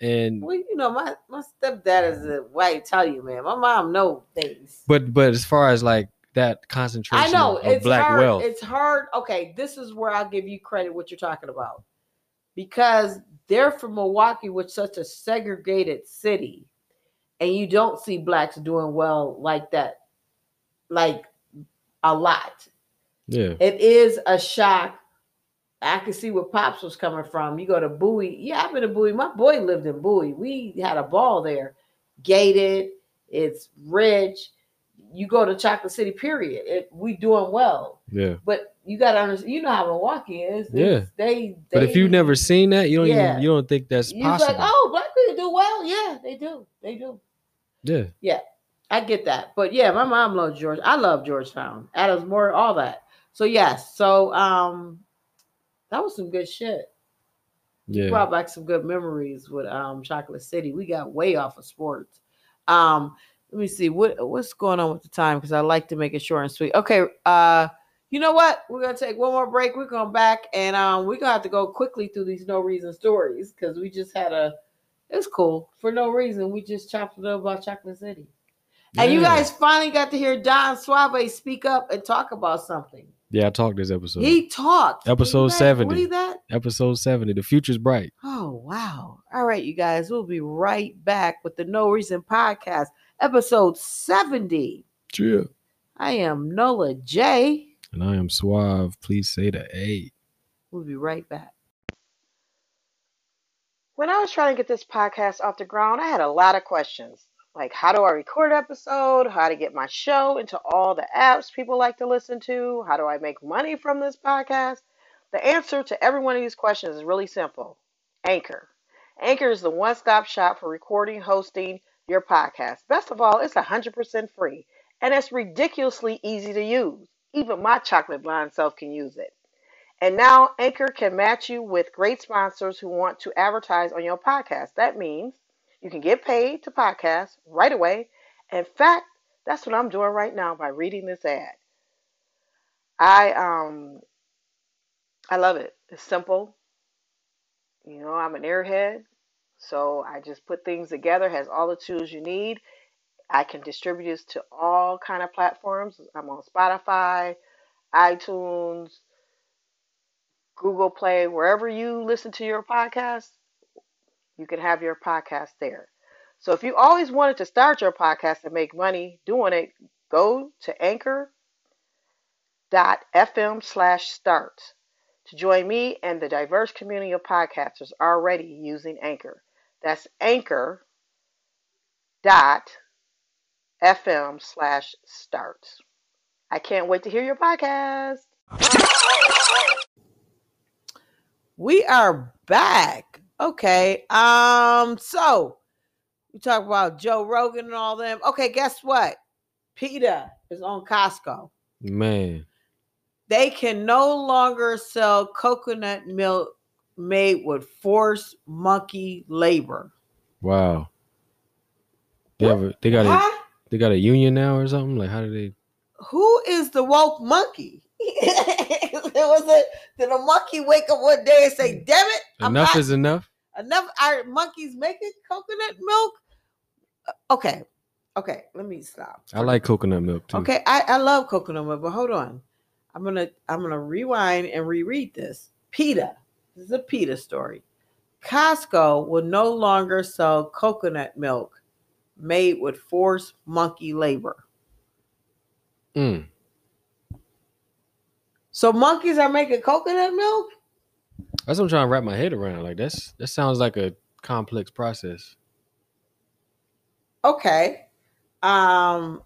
And Well, you know, my my stepdad is a white Italian man. My mom know things. but but as far as like that concentration I know of it's black hard. wealth. It's hard. Okay, this is where I'll give you credit what you're talking about. Because they're from Milwaukee, which is such a segregated city, and you don't see blacks doing well like that, like a lot. yeah. It is a shock. I can see where Pops was coming from. You go to Bowie. Yeah, I've been to Bowie. My boy lived in Bowie. We had a ball there. Gated. It's rich. You go to Chocolate City, period. It, we doing well. Yeah. But you gotta understand, you know how Milwaukee is. Yeah. It's- They, But if you've never seen that, you don't Yeah. even you don't think that's you're like, possible. oh, black people do well. Yeah, they do. They do. Yeah. Yeah. I get that. But yeah, my mom loves George. I love Georgetown. Adams Moore, all that. So yes. So um that was some good shit. Yeah. Brought back some good memories with um Chocolate City. We got way off of sports. Um, let me see what what's going on with the time because I like to make it short and sweet. Okay, uh you know what? We're gonna take one more break. We're going back and um we're gonna have to go quickly through these no reason stories because we just had a it's cool for no reason. We just chopped it up about Chocolate City. And you guys finally got to hear Don Suave speak up and talk about something. Yeah, I talked this episode. He talked. Episode Can you 70. Believe that? Episode 70. The future's bright. Oh wow! All right, you guys, we'll be right back with the No Reason Podcast, episode seventy. Yeah. I am Nola J. And I am suave. Please say the A. We'll be right back. When I was trying to get this podcast off the ground, I had a lot of questions. Like, how do I record episode? How to get my show into all the apps people like to listen to? How do I make money from this podcast? The answer to every one of these questions is really simple Anchor. Anchor is the one stop shop for recording, hosting your podcast. Best of all, it's 100% free and it's ridiculously easy to use. Even my chocolate blind self can use it. And now Anchor can match you with great sponsors who want to advertise on your podcast. That means you can get paid to podcast right away. In fact, that's what I'm doing right now by reading this ad. I um I love it. It's simple. You know, I'm an airhead, so I just put things together, has all the tools you need. I can distribute this to all kind of platforms. I'm on Spotify, iTunes, Google Play, wherever you listen to your podcast, you can have your podcast there. So if you always wanted to start your podcast and make money doing it, go to anchor.fm slash start to join me and the diverse community of podcasters already using Anchor. That's anchor.fm slash start. I can't wait to hear your podcast. We are back. Okay. Um, so we talk about Joe Rogan and all them. Okay, guess what? PETA is on Costco. Man. They can no longer sell coconut milk made with forced monkey labor. Wow. They have a, they got a they got a union now or something? Like how do they Who is the woke monkey? was it did a monkey wake up one day and say, damn it, enough not- is enough? enough are monkeys making coconut milk? Uh, Okay. Okay, let me stop. I like coconut milk too. Okay, I, I love coconut milk, but hold on. I'm gonna I'm gonna rewind and reread this. PETA. This is a PETA story. Costco will no longer sell coconut milk made with forced monkey labor. Mm. So monkeys are making coconut milk? That's what I'm trying to wrap my head around. Like that's that sounds like a complex process. Okay. Um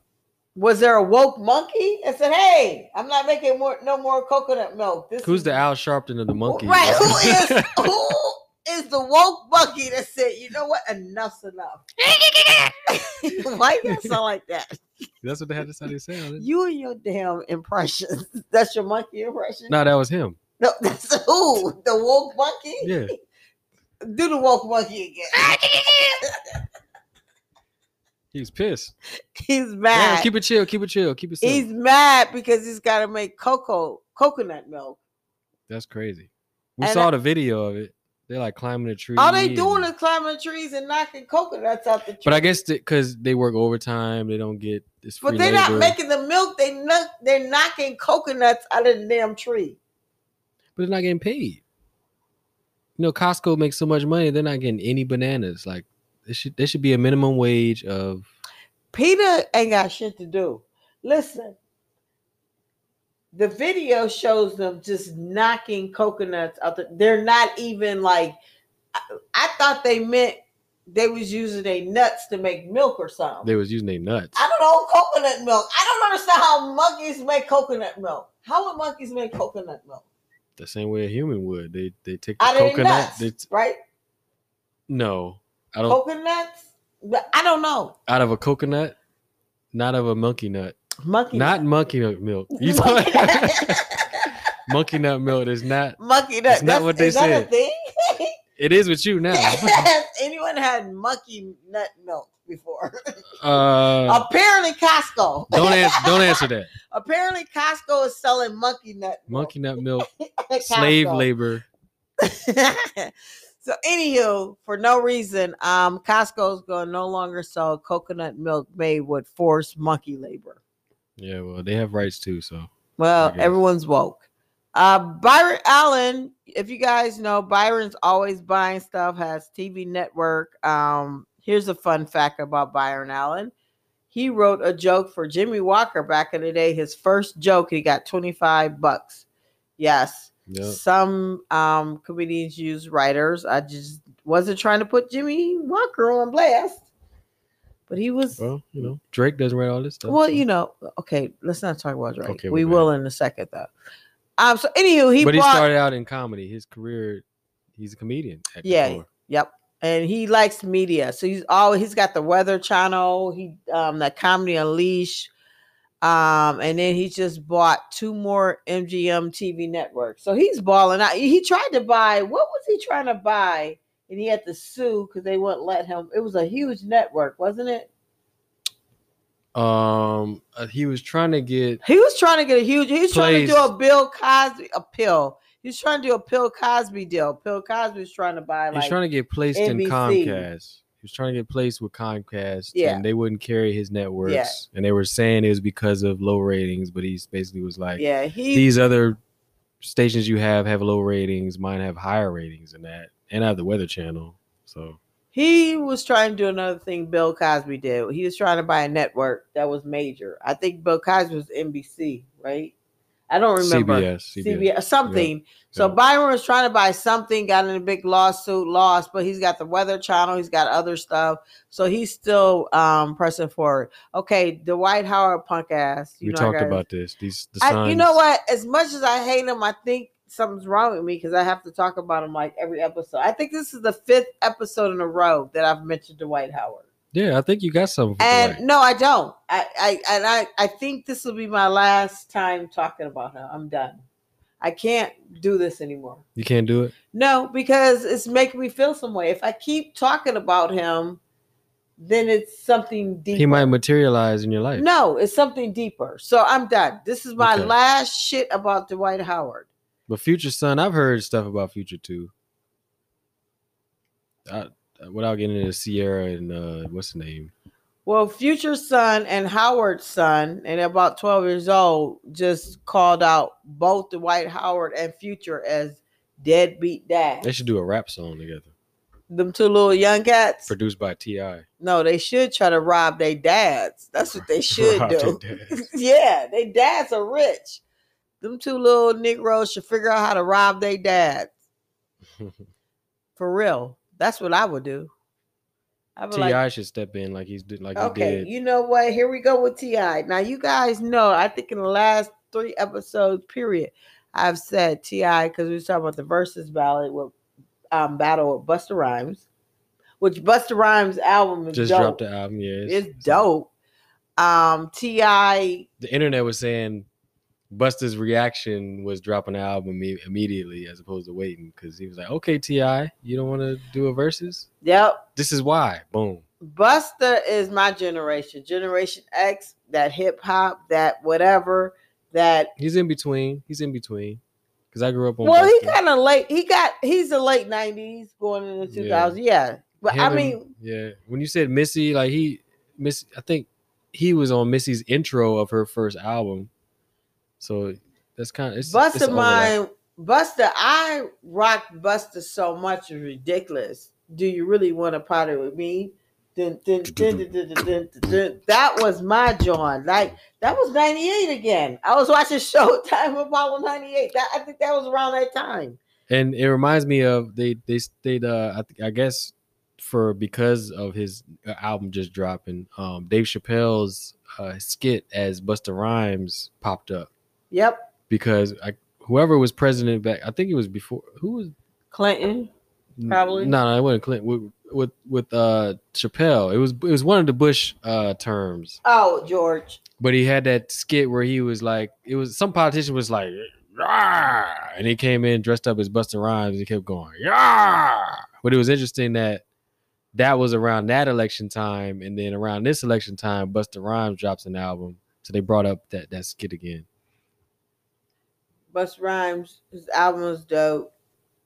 was there a woke monkey and said, "Hey, I'm not making more no more coconut milk." This Who's is the Al Sharpton of the monkeys? Right. Who is who is the woke monkey that said, you know what? Enough's enough. Why you sound like that? That's what they had to say. You and your damn impressions. That's your monkey impression? No, that was him. No, that's who? The woke monkey? Yeah. Do the woke monkey again. He's pissed. He's Yeah, mad. keep it chill. Keep it chill. Keep it simple. He's mad because he's gotta make cocoa coconut milk. That's crazy. We And saw I- the video of it. They're like climbing the tree. All they doing is climbing the trees and knocking coconuts out the tree. But I guess because they work overtime, they don't get this But they're not making the milk. They knock, they're knocking coconuts out of the damn tree. but they're not getting paid. You know, Costco makes so much money, they're not getting any bananas. Like there should there should be a minimum wage of PETA ain't got shit to do. Listen, the video shows them just knocking coconuts out. The, they're not even like. I, I thought they meant they was using their nuts to make milk or something. they was using their nuts. I don't know coconut milk. I don't understand how monkeys make coconut milk. How would monkeys make coconut milk? The same way a human would. They they take the Out coconut. nuts, They, right? no, I don't. Coconuts. I don't know. Out of a coconut, not of a monkey nut. Monkey Not nut. monkey milk. You monkey talking- nut. monkey nut milk is not. monkey nut. That's not what they is that a said. thing? It is with you now. Has anyone had monkey nut milk before? Uh, Apparently, Costco. don't answer. Don't answer that. Apparently, Costco is selling monkey nut. milk Monkey nut milk, slave labor. so, anywho, for no reason, um, Costco's going to no longer sell coconut milk made with forced monkey labor. Yeah, well, they have rights too. So Well, everyone's woke. Uh, Byron Allen, if you guys know, Byron's always buying stuff, has TV network. Um, here's a fun fact about Byron Allen. He wrote a joke for Jimmie Walker back in the day. His first joke, he got 25 bucks. Yes. yeah, Some um comedians use writers. I just wasn't trying to put Jimmie Walker on blast. But he was well, you know, Drake doesn't write all this stuff. well, so- you know, okay, let's not talk about Drake. Okay, we will in a second though. Um, so anywho, he but he brought, started out in comedy. His career, he's a comedian. At Yeah. core. yep, and he likes media, so he's always he's got the Weather Channel, he um that Comedy Unleash, um, and then he just bought two more MGM TV networks. So he's balling out. He tried to buy what was he trying to buy, and he had to sue because they wouldn't let him. It was a huge network, wasn't it? Um, uh, he was trying to get. He was trying to get a huge. He was trying to do a Bill Cosby a pill. He was trying to do a Bill Cosby deal. Bill Cosby was trying to buy He like trying to get placed in NBC. Comcast. He was trying to get placed with Comcast, Yeah. and they wouldn't carry his networks. And they were saying it was because of low ratings, but he's basically was like, yeah. He these other stations you have have low ratings. Mine have higher ratings than that, and I have the Weather Channel. So he was trying to do another thing Bill Cosby did. He was trying to buy a network that was major. I think Bill Cosby was NBC, right? I don't remember. CBS, CBS. CBS, something. So yeah. Byron was trying to buy something, got in a big lawsuit, lost, but he's got the Weather Channel, he's got other stuff, so he's still um pressing forward. Okay, the Dwight Howard punk ass. You we know, talked about this. These the I, signs. you know what? As much as I hate him, I think something's wrong with me because I have to talk about him like every episode. I think this is the fifth episode in a row that I've mentioned Dwight Howard. Yeah, I think you got something. And Dwight. no, I don't. I, I and I, I think this will be my last time talking about him. I'm done. I can't do this anymore. You can't do it. No, because it's making me feel some way. If I keep talking about him, then it's something deeper. He might materialize in your life. No, it's something deeper. So I'm done. This is my Okay. last shit about Dwight Howard. But Future Son, I've heard stuff about Future too. I, without getting into Ciara and uh, what's the name? Well, Future Son and Howard's son, and about 12 years old, just called out both the Dwight Howard and Future as deadbeat dads. They should do a rap song together, Them two little young cats. produced by Ti. No, they should try to rob their dads. That's what they should do. yeah, their dads are rich. Them two little Negroes should figure out how to rob their dads. For real. That's what I would do. I Ti like, should step in like he's like okay, he did. you know what? Here we go with Ti. Now you guys know. I think in the last three episodes, period, I've said Ti because we was talking about the versus ballot with um battle with Busta Rhymes, which Busta Rhymes album is Just dope. dropped the album. Yeah, It's dope. Um, Ti The internet was saying Busta's reaction was dropping the album me- immediately as opposed to waiting because he was like, "Okay, Ti, you don't want to do a versus? Yep. This is why." Boom. Busta is my generation, Generation X, that hip hop, that whatever, that He's in between. He's in between because I grew up on. well, he kind of late. He got he's the late nineties going into two thousand. Yeah. But Him I and- mean, yeah. When you said Missy, like he, Miss, I think he was on Missy's intro of her first album. So that's kind of Busta mine Busta, I rock Busta so much it's ridiculous. Do you really want to party with me? Dun, dun, dun. That was my joint. Like that was 98 again. I was watching Showtime Apollo 98. That I think that was around that time. and it reminds me of they they stayed uh I, think I guess for because of his uh, album just dropping um Dave Chappelle's uh skit as Busta Rhymes popped up Yep. because I whoever was president back I think it was before who was Clinton. Probably. no no it wasn't Clinton with with uh Chappelle. It was it was one of the Bush uh terms. Oh, George. But he had that skit where he was like, it was some politician was like, "Rah!" and he came in dressed up as Busta Rhymes and he kept going, yeah. But it was interesting that that was around that election time, and then around this election time, Busta Rhymes drops an album, so they brought up that that skit again. Busta Rhymes, his album is dope.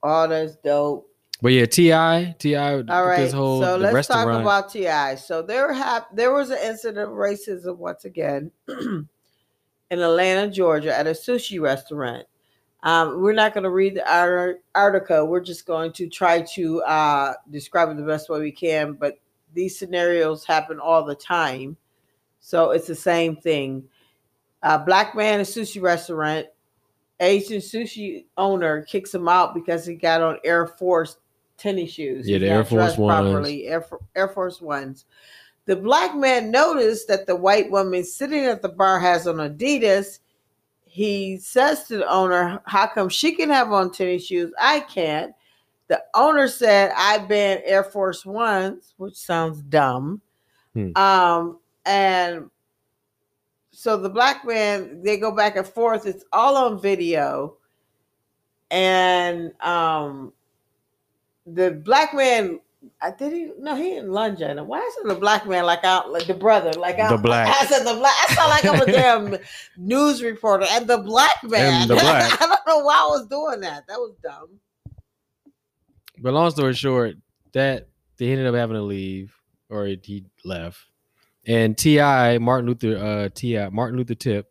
All that's dope. But yeah, Ti Ti All right. whole so let's talk about Ti. So there have there was an incident of racism once again in Atlanta, Georgia, at a sushi restaurant. Um, we're not going to read the ar- article. We're just going to try to uh, describe it the best way we can. But these scenarios happen all the time, so it's the same thing. A black man in a sushi restaurant, Asian sushi owner kicks him out because he got on Air Force tennis shoes. Yeah, the Air Force Ones. properly. Air, Air Force Ones. The black man noticed that the white woman sitting at the bar has on Adidas. He says to the owner, How come she can have on tennis shoes? I can't. The owner said, I ban Air Force Ones, which sounds dumb. Hmm. Um, and so the black man, they go back and forth. It's all on video. And um the black man I did he no he didn't lunge at him. Why is it the black man like out like the brother like out, The black. I said the black. I sound like I'm a damn news reporter and the black man. And the black. I don't know why I was doing that. That was dumb. But long story short, that they ended up having to leave, or he left. And Ti Martin Luther uh Ti Martin Luther Tip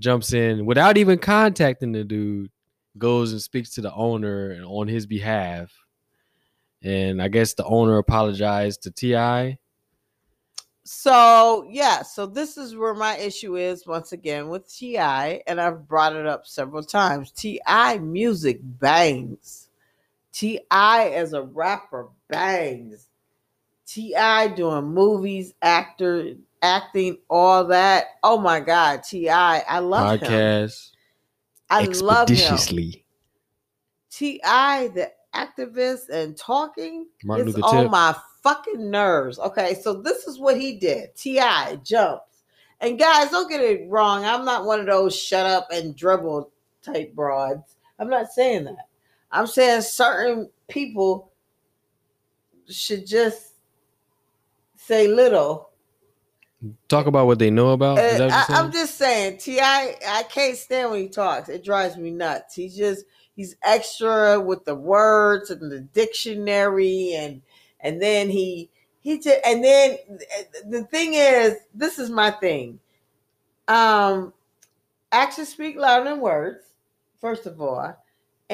jumps in without even contacting the dude, goes and speaks to the owner and on his behalf. And I guess the owner apologized to Ti. So yeah, so this is where my issue is once again with Ti, and I've brought it up several times. Ti music bangs. Ti as a rapper bangs. Ti doing movies, actor, acting, all that. Oh my God, Ti, I love him. podcast I love him. Ti, the activist and talking, Martin it's on Tip. my fucking nerves. Okay, so this is what he did. Ti jumps, and guys, don't get it wrong. I'm not one of those shut up and dribble type broads. I'm not saying that. I'm saying certain people should just say little. Talk about what they know about. Uh, I, I'm just saying, Ti. I can't stand when he talks. It drives me nuts. He's just he's extra with the words and the dictionary, and and then he he just and then the thing is, this is my thing. Um, actions speak louder than words. First of all,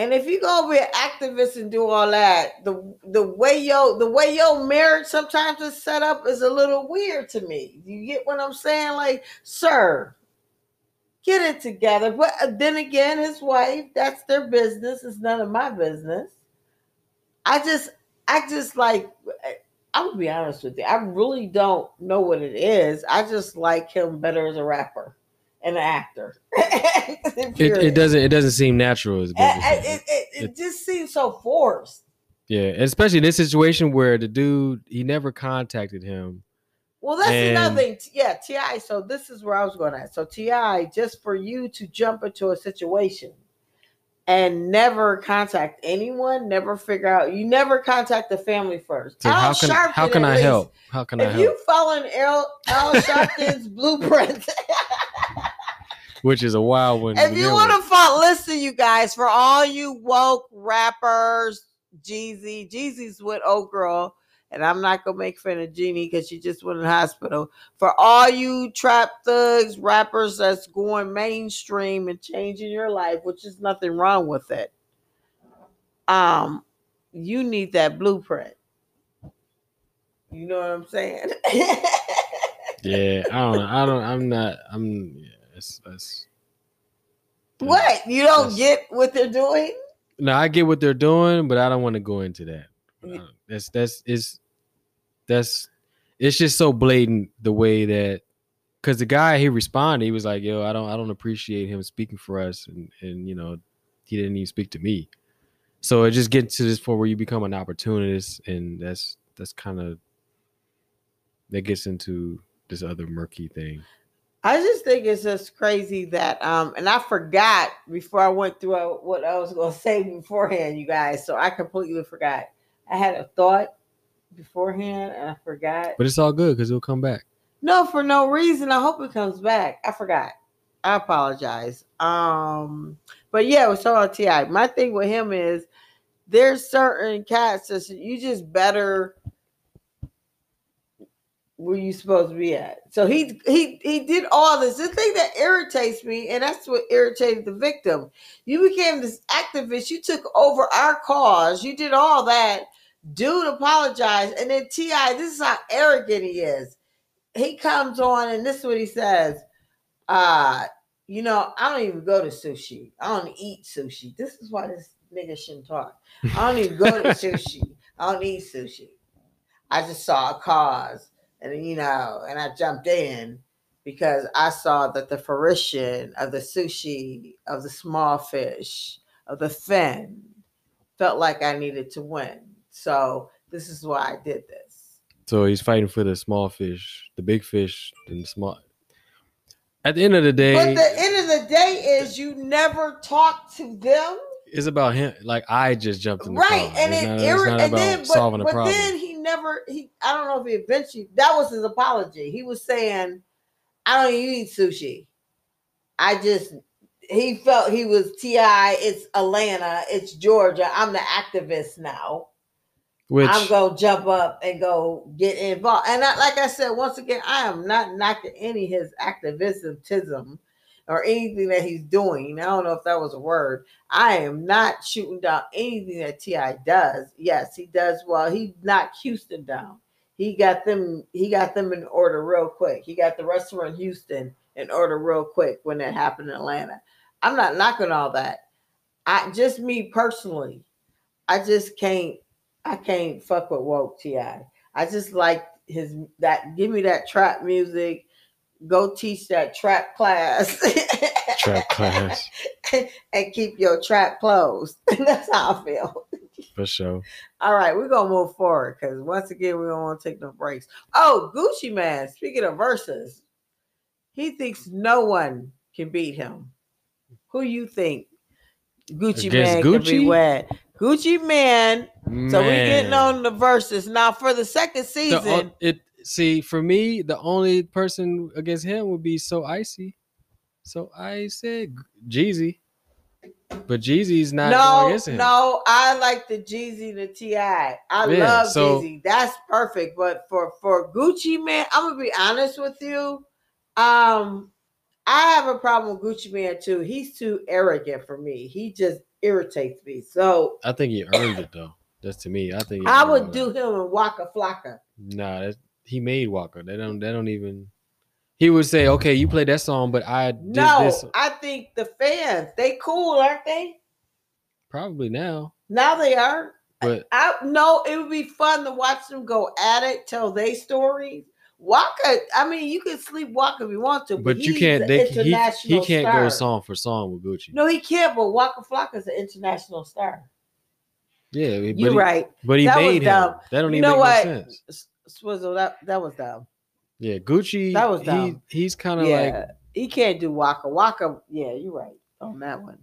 and if you go be an activist and do all that, the the way yo the way your marriage sometimes is set up is a little weird to me. You get what I'm saying? Like, sir, get it together. But uh, then again, his wife, that's their business. It's none of my business. I just, I just like, I'm gonna be honest with you. I really don't know what it is. I just like him better as a rapper and an actor. it, it doesn't it doesn't seem natural as It, it, it just seems so forced. Yeah, especially in this situation where the dude he never contacted him. Well, that's And- another thing. Yeah, Ti. So this is where I was going at. So Ti, just for you to jump into a situation and never contact anyone, never figure out. You never contact the family first. So how can Sharpton, how can I least. help? How can I If help? you following Al, Al Sharpton's blueprint, Which is a wild one. if you want to with. listen, you guys, for all you woke rappers, Jeezy, Jeezy's with old girl, and I'm not gonna make fun of Jeannie because she just went in the hospital. For all you trap thugs, rappers that's going mainstream and changing your life, which is nothing wrong with it. Um, you need that blueprint. You know what I'm saying? yeah, I don't know. I don't. I'm not. I'm. Yeah, it's, what? You don't That's- get what they're doing? No, I get what they're doing, but I don't want to go into that. Yeah. That's that's is that's it's just so blatant the way that because the guy he responded, he was like, "Yo, I don't I don't appreciate him speaking for us," and and you know he didn't even speak to me. So it just gets to this point where you become an opportunist, and that's that's kind of that gets into this other murky thing. I just think it's just crazy that um and I forgot before I went through uh, what I was going to say beforehand you guys so I completely forgot. I had a thought beforehand and I forgot. But it's all good because it'll come back. No, for no reason. I hope it comes back. I forgot. I apologize. Um but yeah, it was all Ti. My thing with him is there's certain cats that you just better where you supposed to be at. So he he he did all this. The thing that irritates me, and that's what irritated the victim. You became this activist. You took over our cause. You did all that. Dude apologized, and then Ti. This is how arrogant he is. He comes on, and this is what he says. Uh, you know, I don't even go to sushi. I don't eat sushi. This is why this nigga shouldn't talk. I don't even go to sushi. I don't eat sushi. I just saw a cause and you know, and I jumped in because I saw that the fruition of the sushi, of the small fish, of the fin felt like I needed to win. So this is why I did this. So he's fighting for the small fish, the big fish, and the small. At the end of the day, but the end of the day is you never talk to them. It's about him. Like I just jumped in the right, car. and it's it not, it's not and about then but, solving a but problem. then he never he I don't know if he eventually that was his apology. He was saying, I don't even eat sushi. I just he felt he was Ti, it's Atlanta, it's Georgia. I'm the activist now. Which I'm gonna jump up and go get involved. And I, like I said, once again, I am not knocking any of his activism or anything that he's doing. I don't know if that was a word. I am not shooting down anything that Ti does. Yes, he does well. He knocked Houston down. He got them. He got them in order real quick. He got the restaurant in Houston in order real quick when that happened in Atlanta. I'm not knocking all that. I just me personally, I just can't. I can't fuck with woke Ti. I just like his that. Give me that trap music. Go teach that trap class. trap class and keep your trap closed. That's how I feel. for sure. All right, we're gonna move forward because once again we don't want to take no breaks. Oh, Gucci Mane. Speaking of verses, he thinks no one can beat him. Who you think Gucci Against Man can be Gucci? Gucci Mane. So we're getting on the verses now for the second The uh, season. o- it see for me the only person against him would be so icy. So I said Jeezy, but Jeezy's not no, against him. no, I like the Jeezy the Ti. I Yeah, love so- Jeezy. That's perfect. But for for Gucci Mane, I'm gonna be honest with you. Um, I have a problem with Gucci Mane too. He's too arrogant for me. He just irritates me. So I think he earned it though. That's to me. I think I would do him in Waka Flocka. Nah, that, he made Waka. They don't. They don't even. He would say, "Okay, you play that song, but I did No, this." I think the fans they cool, aren't they? Probably now, Now they are. but I no, it would be fun to watch them go at it, tell their stories. Waka, I mean, you can sleep Waka if you want to, but, but you can't. an They, he, he can't star. go song for song with Gucci. No, he can't. But Waka Flocka's an international star. Yeah, You're he, right. But he That made him. dumb. That don't You even know make what? sense. Swizzle, that that was dumb. Yeah, Gucci. That was he, dumb. He's kind of yeah, like he can't do Waka. Waka, yeah, you're right on that one.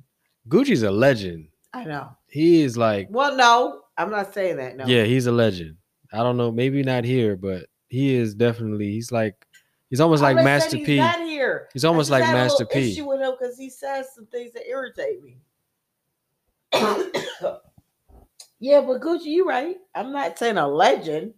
Gucci's a legend. I know. He is like, Well, no, I'm not saying that. No. yeah, he's a legend. I don't know, maybe not here, but he is definitely. He's like, he's almost like Master saying P. He's not here. He's almost like just had a Master P. Issue with him because he says some things that irritate me. yeah, but Gucci, you're right. I'm not saying a legend.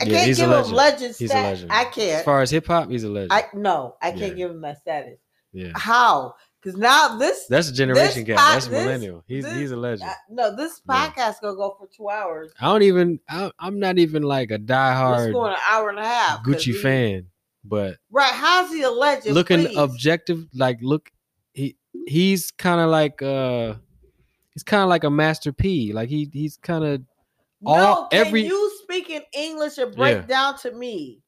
I Yeah, can't he's a give him legend. He's a legend. I can't. As far as hip hop, he's a legend. I no, I can't Yeah. give him that status. yeah, How? Because now this that's a generation gap. pot- That's this- millennial. He's this- he's a legend. uh, no, this Yeah. podcast gonna go for two hours. I don't even. I, I'm not even like a It's diehard going an hour and a half. Gucci we- fan, but Right? How's he a legend? looking please? objective, like look, he he's kind of like uh, he's kind of like a Master P. Like he he's kind of No, all- can every- speak in English and break Yeah. down to me?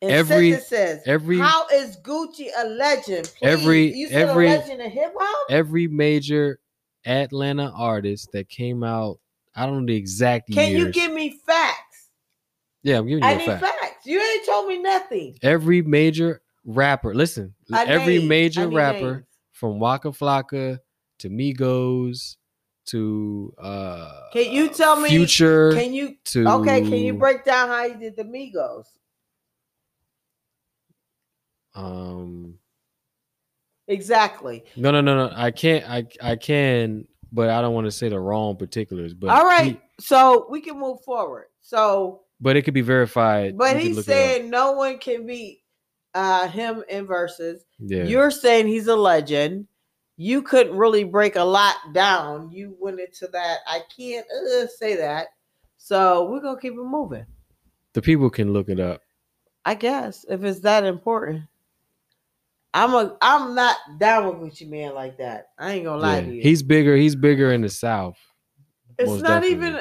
In Every- sentences, every- how is Gucci a legend? Please. every- you said every- a legend in hip hop. every major Atlanta artist that came out. I don't know the exact Can you give me facts? yeah, I'm giving you I need fact. facts. You ain't told me nothing. Every major rapper, listen, I every need- major rapper names. from Waka Flocka to Migos to uh Can you tell me? Future Can you? to Okay. Can you break down how you did the Migos? um Exactly. no no no no I can't I I can but I don't want to say the wrong particulars but All right. he- so we can move forward. So, but it could be verified but You he's look it up. saying no one can beat uh, him in verses. yeah You're saying he's a legend. You couldn't really break a lot down. You went into that. I can't uh, say that. So we're gonna keep it moving. the people can look it up I guess if it's that important. I'm a I'm not down with Gucci Mane like that. I ain't gonna lie Yeah. to you. he's bigger he's bigger in the south it's not definitely. even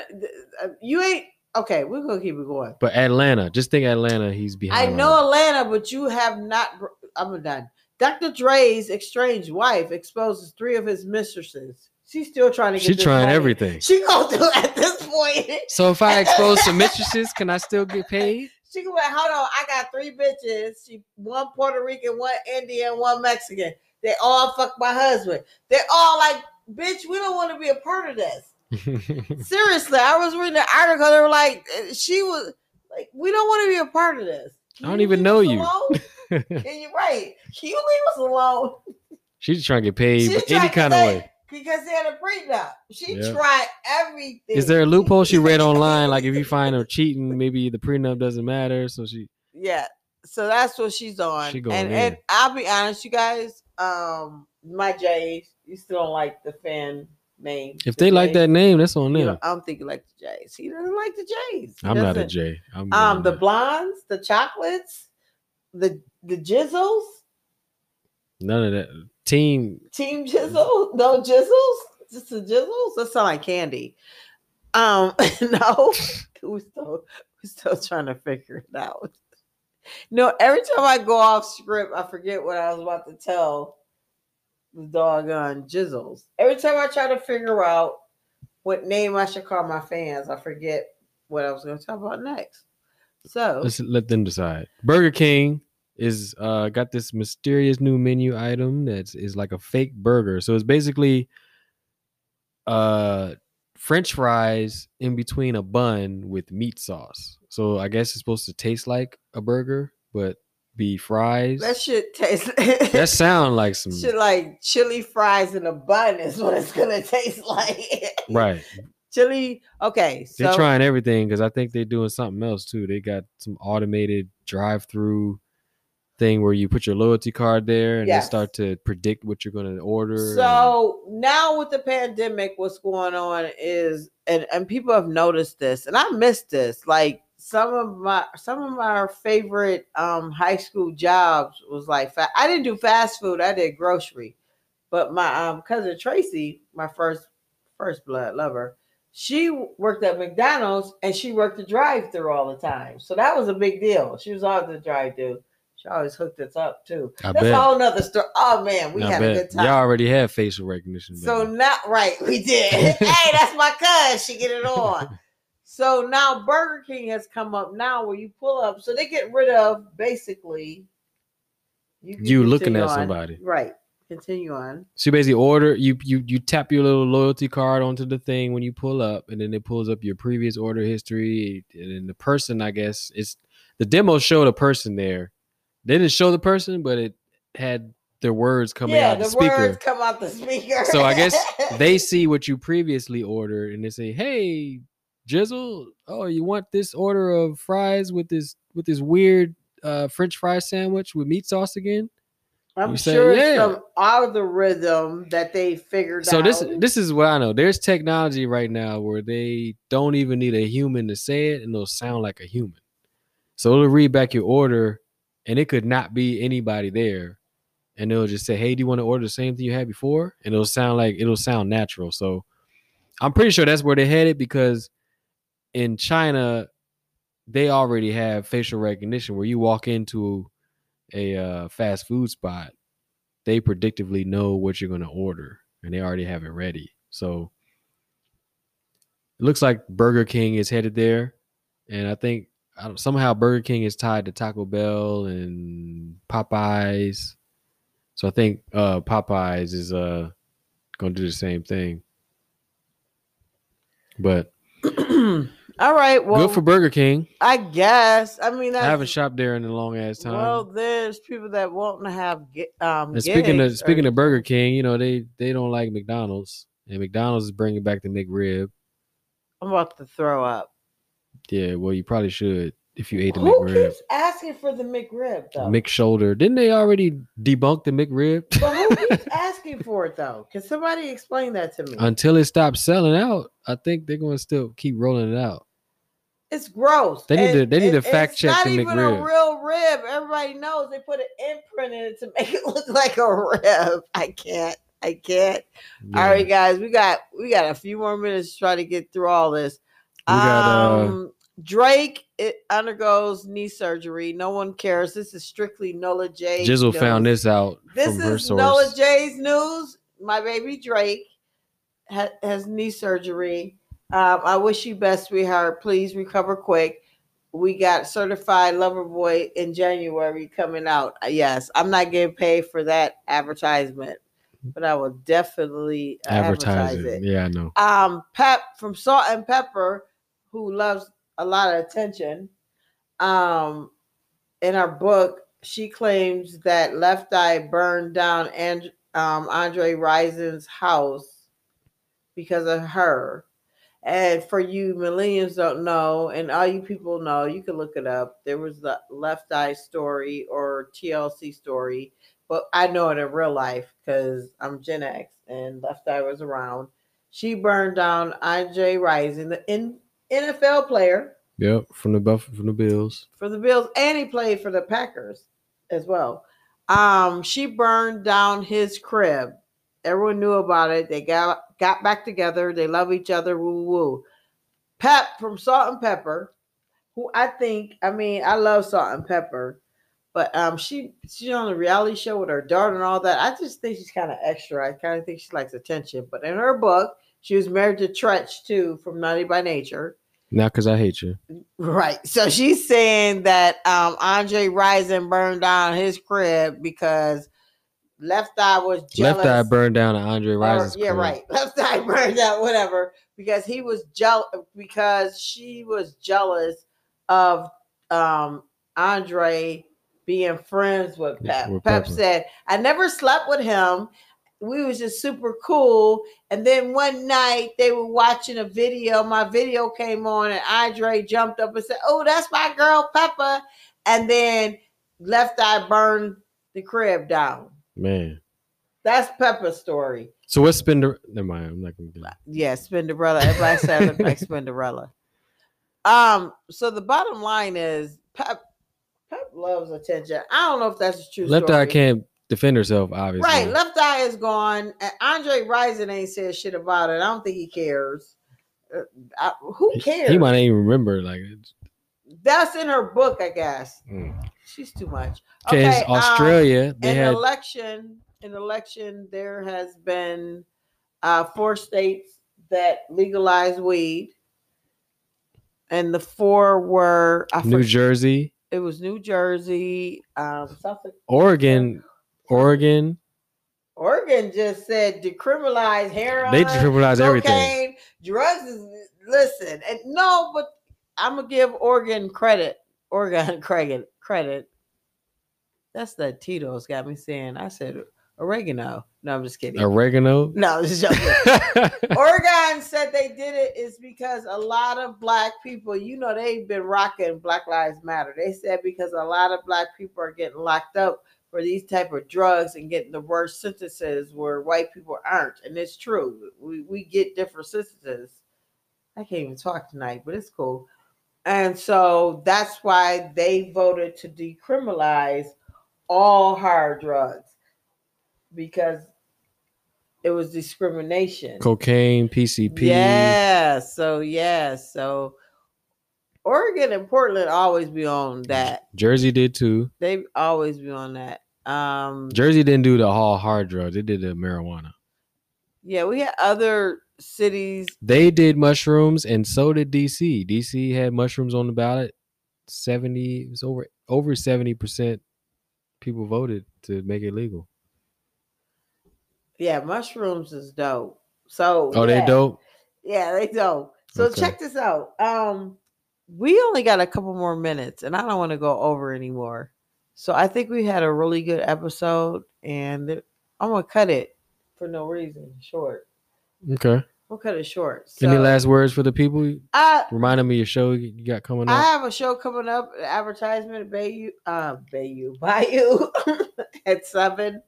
uh, you ain't okay. We're gonna keep it going. but Atlanta just think Atlanta he's behind. I know Atlanta, but you have not. I'm done. Dr. Dre's estranged wife exposes three of his mistresses. She's still trying to get. she's trying money. everything She gonna do at this point. so if I expose some mistresses can I still get paid She go, hold on, I got three bitches. She one Puerto Rican, one Indian, one Mexican. They all fuck my husband. They're all like, bitch, we don't want to be a part of this. Seriously, I was reading the article. They were like, she was like, we don't want to be a part of this. I don't even know you. alone? Can you right? Can you leave us alone? she's trying to get paid any kind of way because they had a prenup. She Yeah. tried everything. Is there a loophole she read online? Like if you find her cheating, maybe the prenup doesn't matter. So she Yeah. So that's what she's on. She going and in. and I'll be honest, you guys, um, my Jays, you still don't like the fan name. if the they like that name, that's on You them. know, I don't think you like the Jays. He doesn't like the Jays. He I'm not a doesn't. J. I'm Um, the blondes, the chocolates, the the jizzles, none of that. Team team jizzle, no jizzles, just the jizzles. That sound like candy. Um, no, we're still we're still trying to figure it out. No, every time I go off script, I forget what I was about to tell the doggone jizzles. Every time I try to figure out what name I should call my fans, I forget what I was going to talk about next. So let's let them decide. Burger King is uh got this mysterious new menu item that is like a fake burger. So it's basically uh french fries in between a bun with meat sauce. So I guess it's supposed to taste like a burger but be fries. that shit tastes. that sound like some shit like chili fries in a bun is what it's gonna taste like. right. Chili. Okay, They're trying everything because I think they're doing something else too. They got some automated drive-through thing where you put your loyalty card there and Yes. they start to predict what you're going to order. and- So now with the pandemic, what's going on is, and and people have noticed this, and I missed this. Like some of my some of my favorite um high school jobs was like fa- I didn't do fast food, I did grocery, but my um cousin Tracy, my first first blood lover, she worked at McDonald's and she worked the drive through all the time. So that was a big deal. She was always the drive through. She always hooked us up too. I That's bet. a whole nother story. Oh man, we I had a good time. Y'all already had facial recognition. So not right, we did. hey, that's my cuz. She get it on. So now Burger King has come up now where you pull up. So they get rid of basically can You looking at on. somebody. Right. Continue on. So you basically order you you you tap your little loyalty card onto the thing when you pull up, and then it pulls up your previous order history, and then the person I guess it's the demo showed a person there. They didn't show the person, but it had their words coming yeah, out the, the speaker. words come out the speaker. So I guess they see what you previously ordered, and they say, "Hey, Jizzle, oh, you want this order of fries with this with this weird uh, French fry sandwich with meat sauce again?" I'm you say, sure yeah. it's some algorithm that they figured So out. this this is what I know. There's technology right now where they don't even need a human to say it, and it'll sound like a human. So it'll read back your order, and it could not be anybody there, and it'll just say, "Hey, do you want to order the same thing you had before?" And it'll sound like it'll sound natural. So I'm pretty sure that's where they're headed because in China they already have facial recognition where you walk into a uh, fast food spot, they predictively know what you're going to order and they already have it ready. So it looks like Burger King is headed there, and I think I somehow Burger King is tied to Taco Bell and Popeyes. So I think uh, Popeyes is uh, going to do the same thing. But All right. Well, good for Burger King. I guess. I mean, I haven't shopped there in a long ass time. Well, there's people that want to have gi- um. and speaking of gigs speaking or- of Burger King, you know they they don't like McDonald's, and McDonald's is bringing back the McRib. I'm about to throw up. Yeah, well, you probably should if you ate the Who McRib. keeps asking for the McRib though? Mick Shoulder. Didn't they already debunk the McRib? but who keeps asking for it though? Can somebody explain that to me? Until it stops selling out, I think they're going to still keep rolling it out. It's gross. They need to- they need to fact it's check not the even a real rib. Everybody knows they put an imprint in it to make it look like a rib. I can't. I can't. Yeah. All right, guys, we got we got a few more minutes to try to get through all this. We got, uh, um, Drake it undergoes knee surgery. No one cares. This is strictly Nola J. Jizzle found this out This is Nola. J's news. My baby Drake ha- has knee surgery. Um, I wish you best, sweetheart. Please recover quick. We got certified lover boy in January coming out. Uh, Yes, I'm not getting paid for that advertisement, but I will definitely uh, advertise Advertising. it. Yeah, I know. Um, Pep from Salt-N-Pepa, who loves a lot of attention. Um, in her book, she claims that Left Eye burned down and um, Andre Rison's house because of her. And for you millennials don't know, and all you people know, you can look it up. There was the Left Eye story or TLC story, but I know it in real life because I'm Gen X and Left Eye was around. She burned down IJ Rising, the N- NFL player Yep, from the Buff from the Bills. for the Bills, and he played for the Packers as well. Um, she burned down his crib. Everyone knew about it. They got got back together. They love each other. Woo woo. Pep from Salt-N-Pepa, who I think, I mean, I love Salt-N-Pepa, but um, she she's on a reality show with her daughter and all that. I just think she's kind of extra. I kind of think she likes attention. But in her book, she was married to Treach too from Naughty by Nature. Not because I hate you. Right. So she's saying that um Andre Rison burned down his crib because Left Eye was jealous. Left eye burned down to Andre or- yeah, crib. right. Left Eye burned out, whatever, because he was jealous because she was jealous of um Andre being friends with Pep. With Pep Pepa. said, I never slept with him. We was just super cool. And then one night they were watching a video. My video came on, and Andre jumped up and said, Oh, that's my girl Pepa. And then Left Eye burned the crib down. Man. That's Pepa's story. So what's Spinner? Never mind. I'm not gonna do that. Yeah, Spinderella. Everybody said I look like Spinderella. Um, so the bottom line is Pep Pep loves attention. I don't know if that's a true Left story. eye can't defend herself, obviously. Right, left eye is gone. And Andre Rison ain't said shit about it. I don't think he cares. Uh, I- who cares? He might not even remember. Like, it's- That's in her book, I guess. mm. She's too much. okay, it's um, Australia. they in had election in election there has been uh four states that legalized weed and the four were I New for- Jersey, it was new jersey um South Oregon, Oregon. oregon just said decriminalize heroin They decriminalize everything. drugs is listen and no but i'm gonna give oregon credit oregon credit credit that's the tito's got me saying i said oregano no i'm just kidding Oregano. no I'm just joking Oregon said they did it is because a lot of black people, you know, they've been rocking Black Lives Matter. They said because a lot of black people are getting locked up for these type of drugs and getting the worst sentences where white people aren't. And it's true. We we get different sentences. I can't even talk tonight, but it's cool. And so that's why they voted to decriminalize all hard drugs because it was discrimination. Cocaine, PCP. Yeah. So yeah. So Oregon and Portland always be on that. Jersey did too. They always be on that. Um Jersey didn't do the all hard drugs. They did the marijuana. Yeah, we had other cities. They did mushrooms, and so did DC. DC had mushrooms on the ballot. Seventy, it was over over seventy percent. People voted to make it legal. Yeah, mushrooms is dope. So Oh, yeah. they dope. Yeah, they dope. So Okay. check this out. Um, we only got a couple more minutes, and I don't want to go over anymore. So I think we had a really good episode, and I'm gonna cut it for no reason. Short. Okay. We'll cut it short. So, Any last words for the people? I Remind them of your show you got coming up. I have a show coming up, an advertisement Bayou, uh, Bayou, Bayou at seven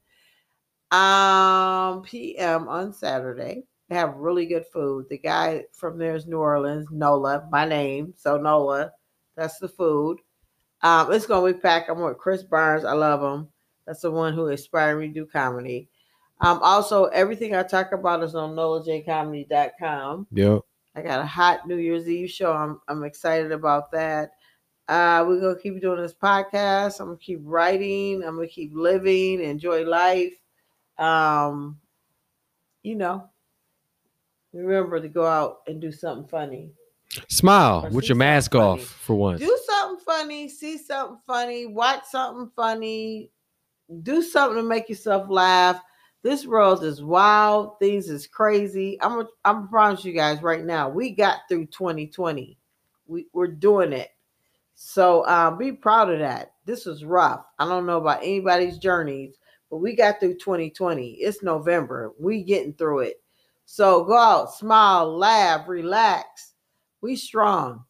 um p.m. on Saturday. They have really good food. The guy from there is New Orleans, Nola, my name. So Nola, that's the food. Um, it's gonna be packed. I'm with Chris Barnes. I love him. That's the one who inspired me to do comedy. Um, also everything I talk about is on nolajcomedy.com. Yep. I got a hot New Year's Eve show. I'm I'm excited about that. Uh, we're gonna keep doing this podcast. I'm gonna keep writing. I'm gonna keep living, enjoy life. Um, you know, remember to go out and do something funny. Smile Or with your mask off funny. for once. Do something funny, see something funny, watch something funny, do something to make yourself laugh. This world is wild. Things is crazy. I'm I'm promise you guys right now. We got through 2020. We we're doing it. So uh, be proud of that. This was rough. I don't know about anybody's journeys, but we got through 2020. It's November. We getting through it. So go out, smile, laugh, relax. We strong.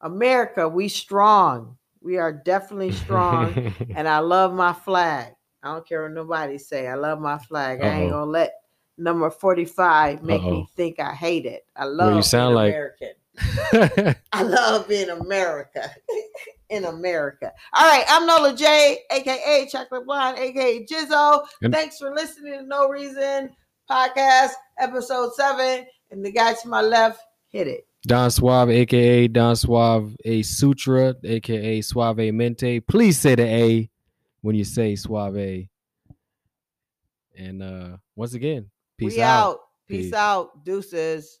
America, we strong. We are definitely strong. and I love my flag. I don't care what nobody say. I love my flag. I ain't gonna let number 45 make Uh-oh. me think I hate it. I love you sound being like- American. I love being America. In America. All right, I'm Nola J, aka Chocolate Blonde, aka Jizzo. And- Thanks for listening to No Reason Podcast, episode seven. And the guy to my left, hit it. Don Suave, aka Don Suave A Sutra, aka Suave Mente. Please say the A when you say Suave. And uh once again, peace we out. out. Peace, Peace. out. Deuces.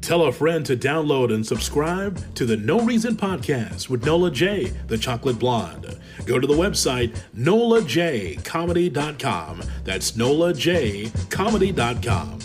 Tell a friend to download and subscribe to the No Reason Podcast with Nola J, the Chocolate Blonde. Go to the website nolajcomedy.com. That's nolajcomedy.com.